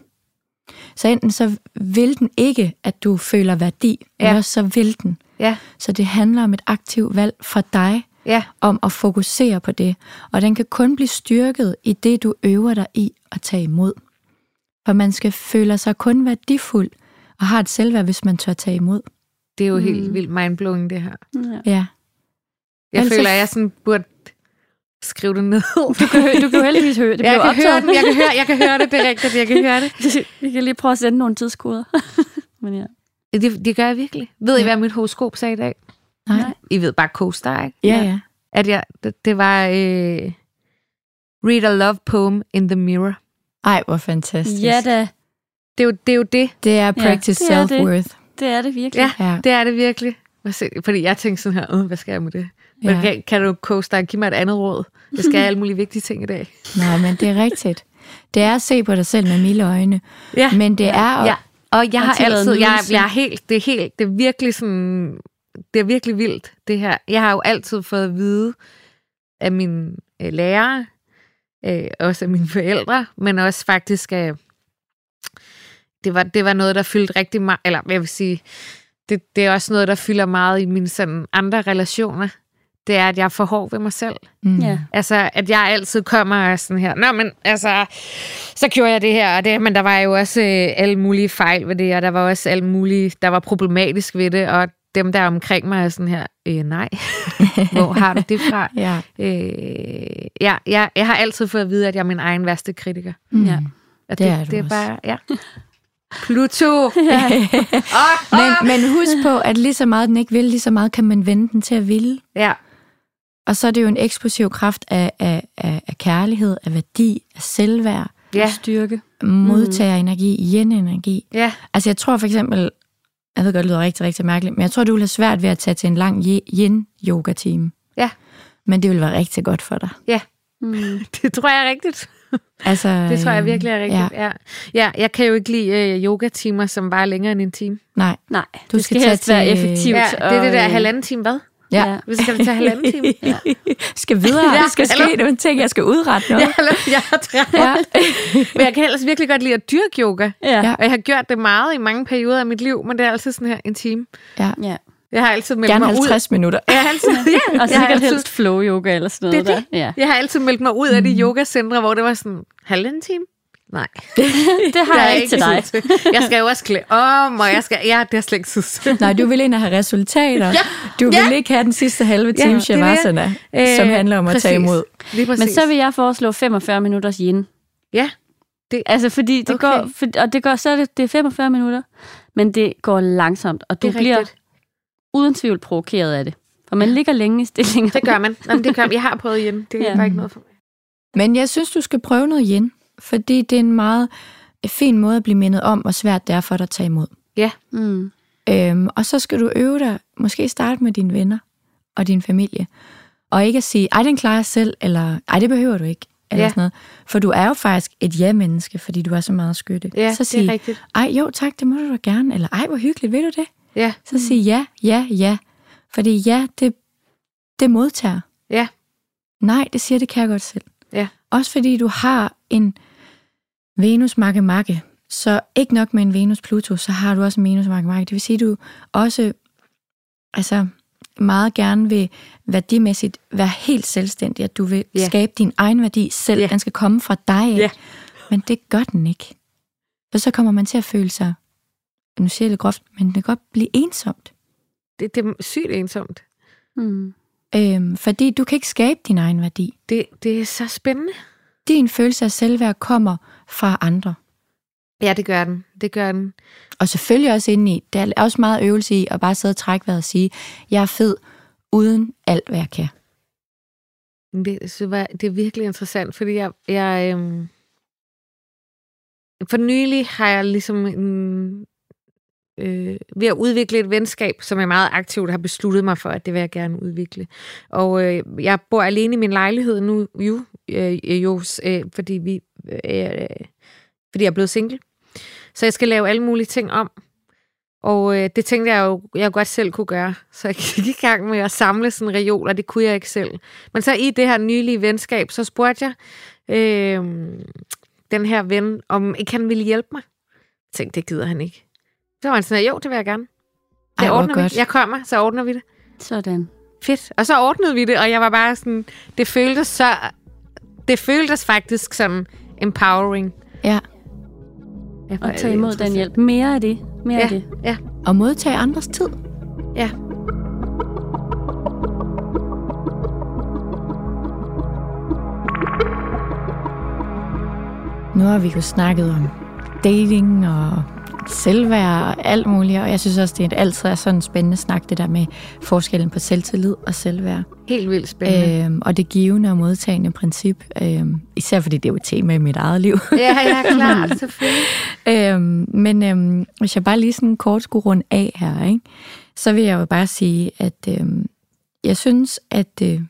Så enten så vil den ikke, at du føler værdi, ja. Eller så vil den. Ja, Så det handler om et aktivt valg for dig, ja, om at fokusere på det. Og den kan kun blive styrket i det, du øver dig i at tage imod. For man skal føle sig kun værdifuld og har et selvværd, hvis man tør tage imod. det er jo mm. Helt vildt mindblowing, det her. Ja. Ja. Jeg Altså- føler, at jeg sådan burde skrive det ned. Du kan, du kan jo heldigvis høre det. jeg kan høre den, jeg kan høre, jeg kan høre det, det er rigtigt, jeg kan høre det. Vi kan lige prøve at sende nogle tidskoder. Men ja. Det, det gør jeg virkelig. Ved I, Ja. hvad mit horoskop sagde i dag? Nej. I ved bare co-star, ikke? Ja, ja. At jeg, det, det var øh, Read a love poem in the mirror. Ej, hvor fantastisk. ja da, Det er jo det. Er jo det. Det er practice det er det. self-worth. det er det virkelig. Ja, Ja. det er det virkelig. Fordi jeg tænkte sådan her, "Åh, hvad skal jeg med det? Ja. kan, kan du co-star give mig et andet råd? Jeg skal have alle mulige vigtige ting i dag. Nej, men det er rigtigt. Det er at se på dig selv med milde øjne. Ja. Men det er... at- Ja, og jeg Og har altid, jeg, jeg er helt, det er helt, det er virkelig sådan, det er virkelig vildt, det her. Jeg har jo altid fået at vide af mine øh, lærere, øh, også af mine forældre, men også faktisk af, det var, det var noget, der fyldte rigtig meget, eller jeg vil sige, det, det er også noget, der fylder meget i mine sådan andre relationer. Det er, at jeg er for hård ved mig selv. Mm. Ja. Altså, at jeg altid kommer og sådan her, Nå, men altså, så gjorde jeg det her og det, men der var jo også øh, alle mulige fejl ved det, og der var også alle mulige, der var problematisk ved det, og dem der omkring mig er sådan her, øh, nej, hvor har du det fra? Ja. Øh, ja, jeg, jeg har altid fået at vide, at jeg er min egen værste kritiker. Mm. Ja. Og Det er du det er også. bare, ja. Pluto! Men, men husk på, at lige så meget den ikke vil, lige så meget kan man vende den til at ville. Ja, Og så er det jo en eksplosiv kraft af, af, af, af kærlighed, af værdi, af selvværd, ja, Styrke. modtagerenergi, yin-energi. ja. Altså jeg tror for eksempel, jeg ved godt, det lyder rigtig, rigtig mærkeligt, men jeg tror, du vil have svært ved at tage til en lang yin-yoga-time. Ja. Men det vil være rigtig godt for dig. Mm. Det tror jeg er rigtigt. Altså, Det tror jeg virkelig er rigtigt. Ja. Ja. ja, jeg kan jo ikke lide øh, yoga-timer, som var længere end en time. Nej, Nej, Du det skal skal tage helst være til- effektivt. Ja, det er det der øh, halvanden time, hvad? Ja. Ja. Vi skal det tage halvanden time. Ja. skal videre, Ja, skal ske eller- nogle ting, jeg skal udrette noget. Jeg, er- jeg er træt. Ja. Men jeg kan ellers virkelig godt lide at dyrke yoga. Ja. Ja. Ja. Og jeg har gjort det meget i mange perioder af mit liv, men det er altid sådan her en time. ja. ja. Jeg har altid meldt Gerne mig ud. 50 minutter. Jeg har altid, ja, Og jeg har sikkert altid, helst flow yoga eller sådan noget Det er det. der. Ja. jeg har altid meldt mig ud af de yogacentre, hvor det var sådan, halvanden time? Nej, Det har der er jeg ikke til dig. til. Jeg skal jo også klæde om, og jeg skal, ja, det er slet ikke tid. Nej, du vil ind og have resultater. Ja. Du vil Ja. ikke have den sidste halve Ja, time det er det. shavasana, Øh, som handler om at tage præcis. imod. Præcis. Men så vil jeg foreslå 45 minutters yin. Ja, Det- altså, fordi det Okay. går, for, og det går, så er det, det er 45 minutter, men det går langsomt, og du Det er bliver rigtigt. uden tvivl provokeret af det. For man ligger længe i stillinger. Det gør man. Jamen, det gør. Jeg har prøvet igen. Det er Ja. ja. bare ikke noget for mig. Men jeg synes, du skal prøve noget igen, fordi det er en meget fin måde at blive mindet om, hvor svært det er for dig at tage imod. Mm. Øhm, og så skal du øve dig, måske starte med dine venner og din familie. Og ikke at sige, ej, den klarer jeg selv, eller ej, det behøver du ikke. Eller Ja. sådan noget. For du er jo faktisk et ja-menneske, fordi du er så meget skytte. Ja, så det sig, er rigtigt. ej, jo tak, det må du da gerne. Eller ej, hvor hyggeligt, vil du det? Ja. Så sig ja, ja, ja. Fordi ja, det, det modtager. Ja. Nej, det siger, det kan jeg godt selv. Ja. Også fordi du har en Venus makke makke. Så ikke nok med en Venus Pluto, så har du også en Venus makke makke. Det vil sige, at du også altså, meget gerne vil værdimæssigt være helt selvstændig, at du vil Ja. skabe din egen værdi selv. Ja. Den skal komme fra dig af. Ja. Men det gør den ikke. For så kommer man til at føle sig, nu siger jeg det groft, men det kan godt blive ensomt. Det, det er sygt ensomt. Mm. Øhm, fordi du kan ikke skabe din egen værdi. Det, det er så spændende. Din følelse af selvværd kommer fra andre. Ja, det gør den. Det gør den. Og selvfølgelig også indeni. Der er også meget øvelse i at bare sidde og trække vejret og sige, jeg er fed uden alt, hvad jeg kan. Det, så var, det er virkelig interessant, fordi jeg, jeg øhm, for nylig har jeg ligesom mm, øh, ved at udvikle et venskab, som jeg meget aktivt har besluttet mig for, at det vil jeg gerne udvikle. Og øh, jeg bor alene i min lejlighed nu, jo, øh, jo øh, fordi vi øh, fordi jeg er blevet single. Så jeg skal lave alle mulige ting om. Og øh, det tænkte jeg jo, jeg godt selv kunne gøre. Så jeg gik i gang med at samle sådan en reol, og det kunne jeg ikke selv. Men så i det her nylige venskab, så spurgte jeg øh, den her ven, om ikke han ville hjælpe mig. Jeg tænkte, det gider han ikke. Så var han sådan, jo, det vil jeg gerne. Det Ej, ordner godt. vi. Jeg kommer, så ordner vi det. Sådan. Fedt. Og så ordnede vi det, og jeg var bare sådan, det føltes så, det føltes faktisk som empowering. Ja. Jeg Og tage imod den hjælp. Mere af det. Mere af Ja, det. ja, Og modtage andres tid. ja. Nu har vi jo snakket om dating og selvværd og alt muligt, og jeg synes også, det er altid er sådan en spændende snak, det der med forskellen på selvtillid og selvværd. Helt vildt spændende. Øhm, og det givende og modtagende princip, øhm, især fordi det er jo et tema i mit eget liv. Ja, ja, klart, selvfølgelig. øhm, men øhm, hvis jeg bare lige sådan kort skulle runde af her, ikke, så vil jeg jo bare sige, at øhm, jeg synes, at øh,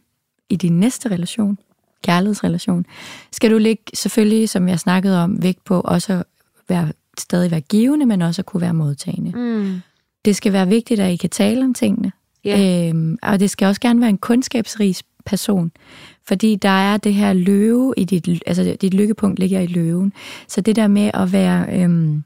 i din næste relation, kærlighedsrelation, skal du lægge selvfølgelig, som jeg snakkede om, vægt på også at være, stadig være givende, men også at kunne være modtagende. Mm. Det skal være vigtigt, at I kan tale om tingene. Ja. Øhm, og det skal også gerne være en kundskabsrig person. Fordi der er det her løve i dit, altså dit lykkepunkt ligger i løven. Så det der med at være, øhm,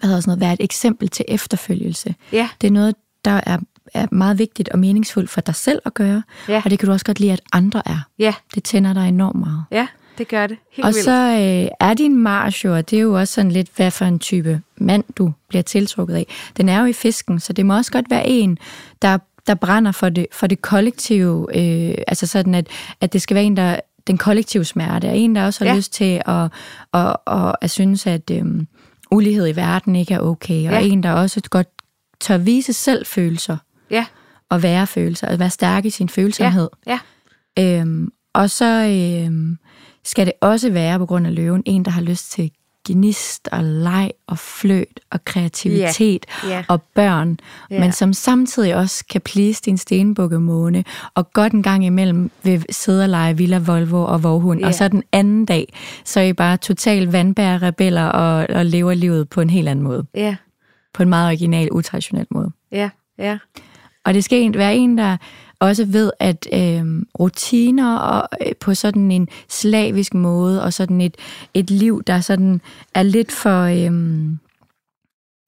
hvad hedder sådan noget, være et eksempel til efterfølgelse, Ja, det er noget, der er, er meget vigtigt og meningsfuldt for dig selv at gøre. Ja. Og det kan du også godt lide, at andre er. ja, Det tænder dig enormt meget. ja, det gør det. Helt Og vildt. så øh, er din Mars jo, og det er jo også sådan lidt, hvad for en type mand du bliver tiltrukket af. Den er jo i fisken, så det må også godt være en, der, der brænder for det, for det kollektive. Øh, altså sådan, at, at det skal være en, der den kollektive smerte, og en, der også har Ja. ja. lyst til at, at, at, at synes, at øh, ulighed i verden ikke er okay, og Ja. en, der også godt tør vise selv følelser, Ja, og være følelser, og være stærk i sin følsomhed. ja, Øhm, og så øhm, skal det også være på grund af løven en, der har lyst til gnist og leg og fløt og kreativitet Ja. og børn, Ja. men som samtidig også kan please din stenbukkemåne og godt en gang imellem vil sidde og lege Villa Volvo og Våghund, Ja. og så den anden dag, så er I bare total vandbære rebeller og, og lever livet på en helt anden måde. ja, På en meget original, utraditionel måde. ja, ja. Og det skal være en, der også ved, at øh, rutiner og øh, på sådan en slavisk måde, og sådan et, et liv, der sådan er lidt for, øh,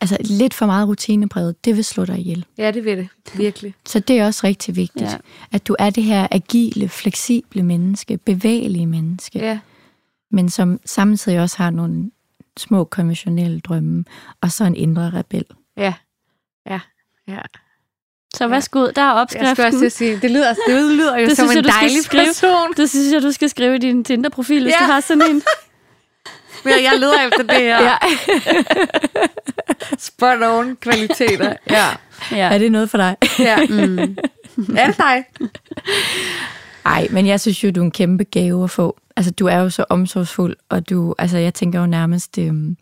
altså lidt for meget rutinepræget, det vil slå dig ihjel. Ja, det vil det. Virkelig. Så det er også rigtig vigtigt, Ja. at du er det her agile, fleksible menneske, bevægelige menneske. Ja, men som samtidig også har nogle små konventionelle drømme, og så en indre rebel. ja, ja, ja. Så værsgo, der er Jeg opskriften. skal også sige, det lyder, det lyder jo Det som synes en jeg, du skal dejlig skrive. person. Det synes jeg, du skal skrive i din Tinder-profil, hvis Ja. du har sådan en. jeg leder efter det her. Ja. Spot on kvaliteter. Ja. Ja. Er det noget for dig? ja. Mm. Er det dig? Nej, men jeg synes jo, du er en kæmpe gave at få. Altså, du er jo så omsorgsfuld, og du, altså, jeg tænker jo nærmest, øhm,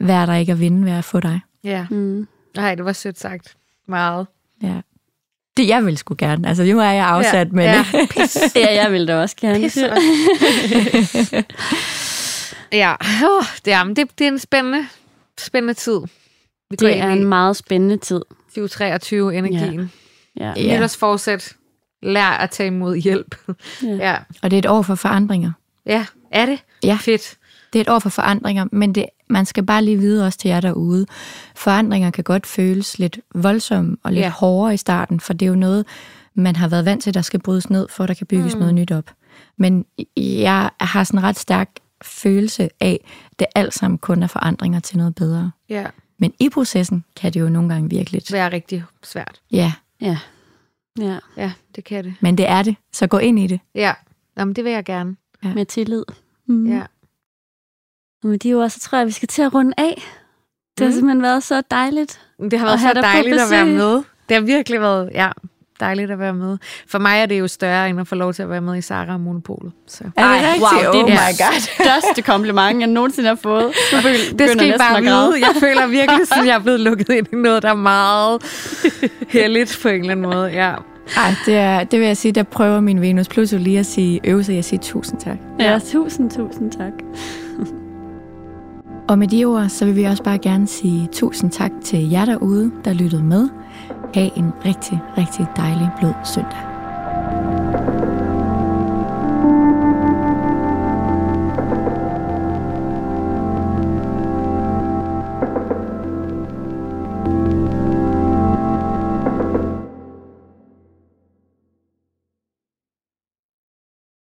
hvad er der ikke at vinde ved at få dig? Ja. Mm. Nej, det var sødt sagt. Meget. Ja. Det jeg vil sgu gerne. Altså, nu er jeg afsat, ja. men... Ja. Ja, jeg vil da også gerne. Pis også. ja, oh, det, er, det, det er en spændende, spændende tid. Vi Det er en meget spændende tid. 2023-energien. Ja. Ja. Nytårsforsæt. Lær at tage imod hjælp. Ja. ja. Og det er et år for forandringer. Ja, er det? Ja. Fedt. Det er et år for forandringer, men det, man skal bare lige vide også til jer derude. Forandringer kan godt føles lidt voldsomme og lidt Ja. ja. hårdere i starten, for det er jo noget, man har været vant til, der skal brydes ned, for at der kan bygges mm. noget nyt op. Men jeg har sådan en ret stærk følelse af, at det alt sammen kun er forandringer til noget bedre. Ja, Men i processen kan det jo nogle gange virke lidt. det er rigtig svært. Ja, Ja. Ja. Ja, det kan det. men det er det, så gå ind i det. Ja, Jamen, det vil jeg gerne. Med tillid. Mm. Ja. Og med de ord, så tror jeg, vi skal til at runde af. Det har Mm. simpelthen været så dejligt. Det har været så dejligt at være med. Det har virkelig været, ja, dejligt at være med. For mig er det jo større, end at få lov til at være med i Sara og Monopolet. Så. Er det Ej, rigtigt? wow, det er oh det my god. største kompliment, jeg nogensinde har fået. Nu begy- Det begynder skal I næsten bare vide. Jeg føler virkelig, at jeg er blevet lukket ind i noget, der er meget heldigt på en eller anden måde. Ja. Ej, det, er, det vil jeg sige, der prøver min Venus Pluto lige at sige øve sig, jeg siger tusind tak. Ja, tusind, tusind tak. Og med de ord, så vil vi også bare gerne sige tusind tak til jer derude, der lyttede med. Ha' en rigtig, rigtig dejlig blød søndag.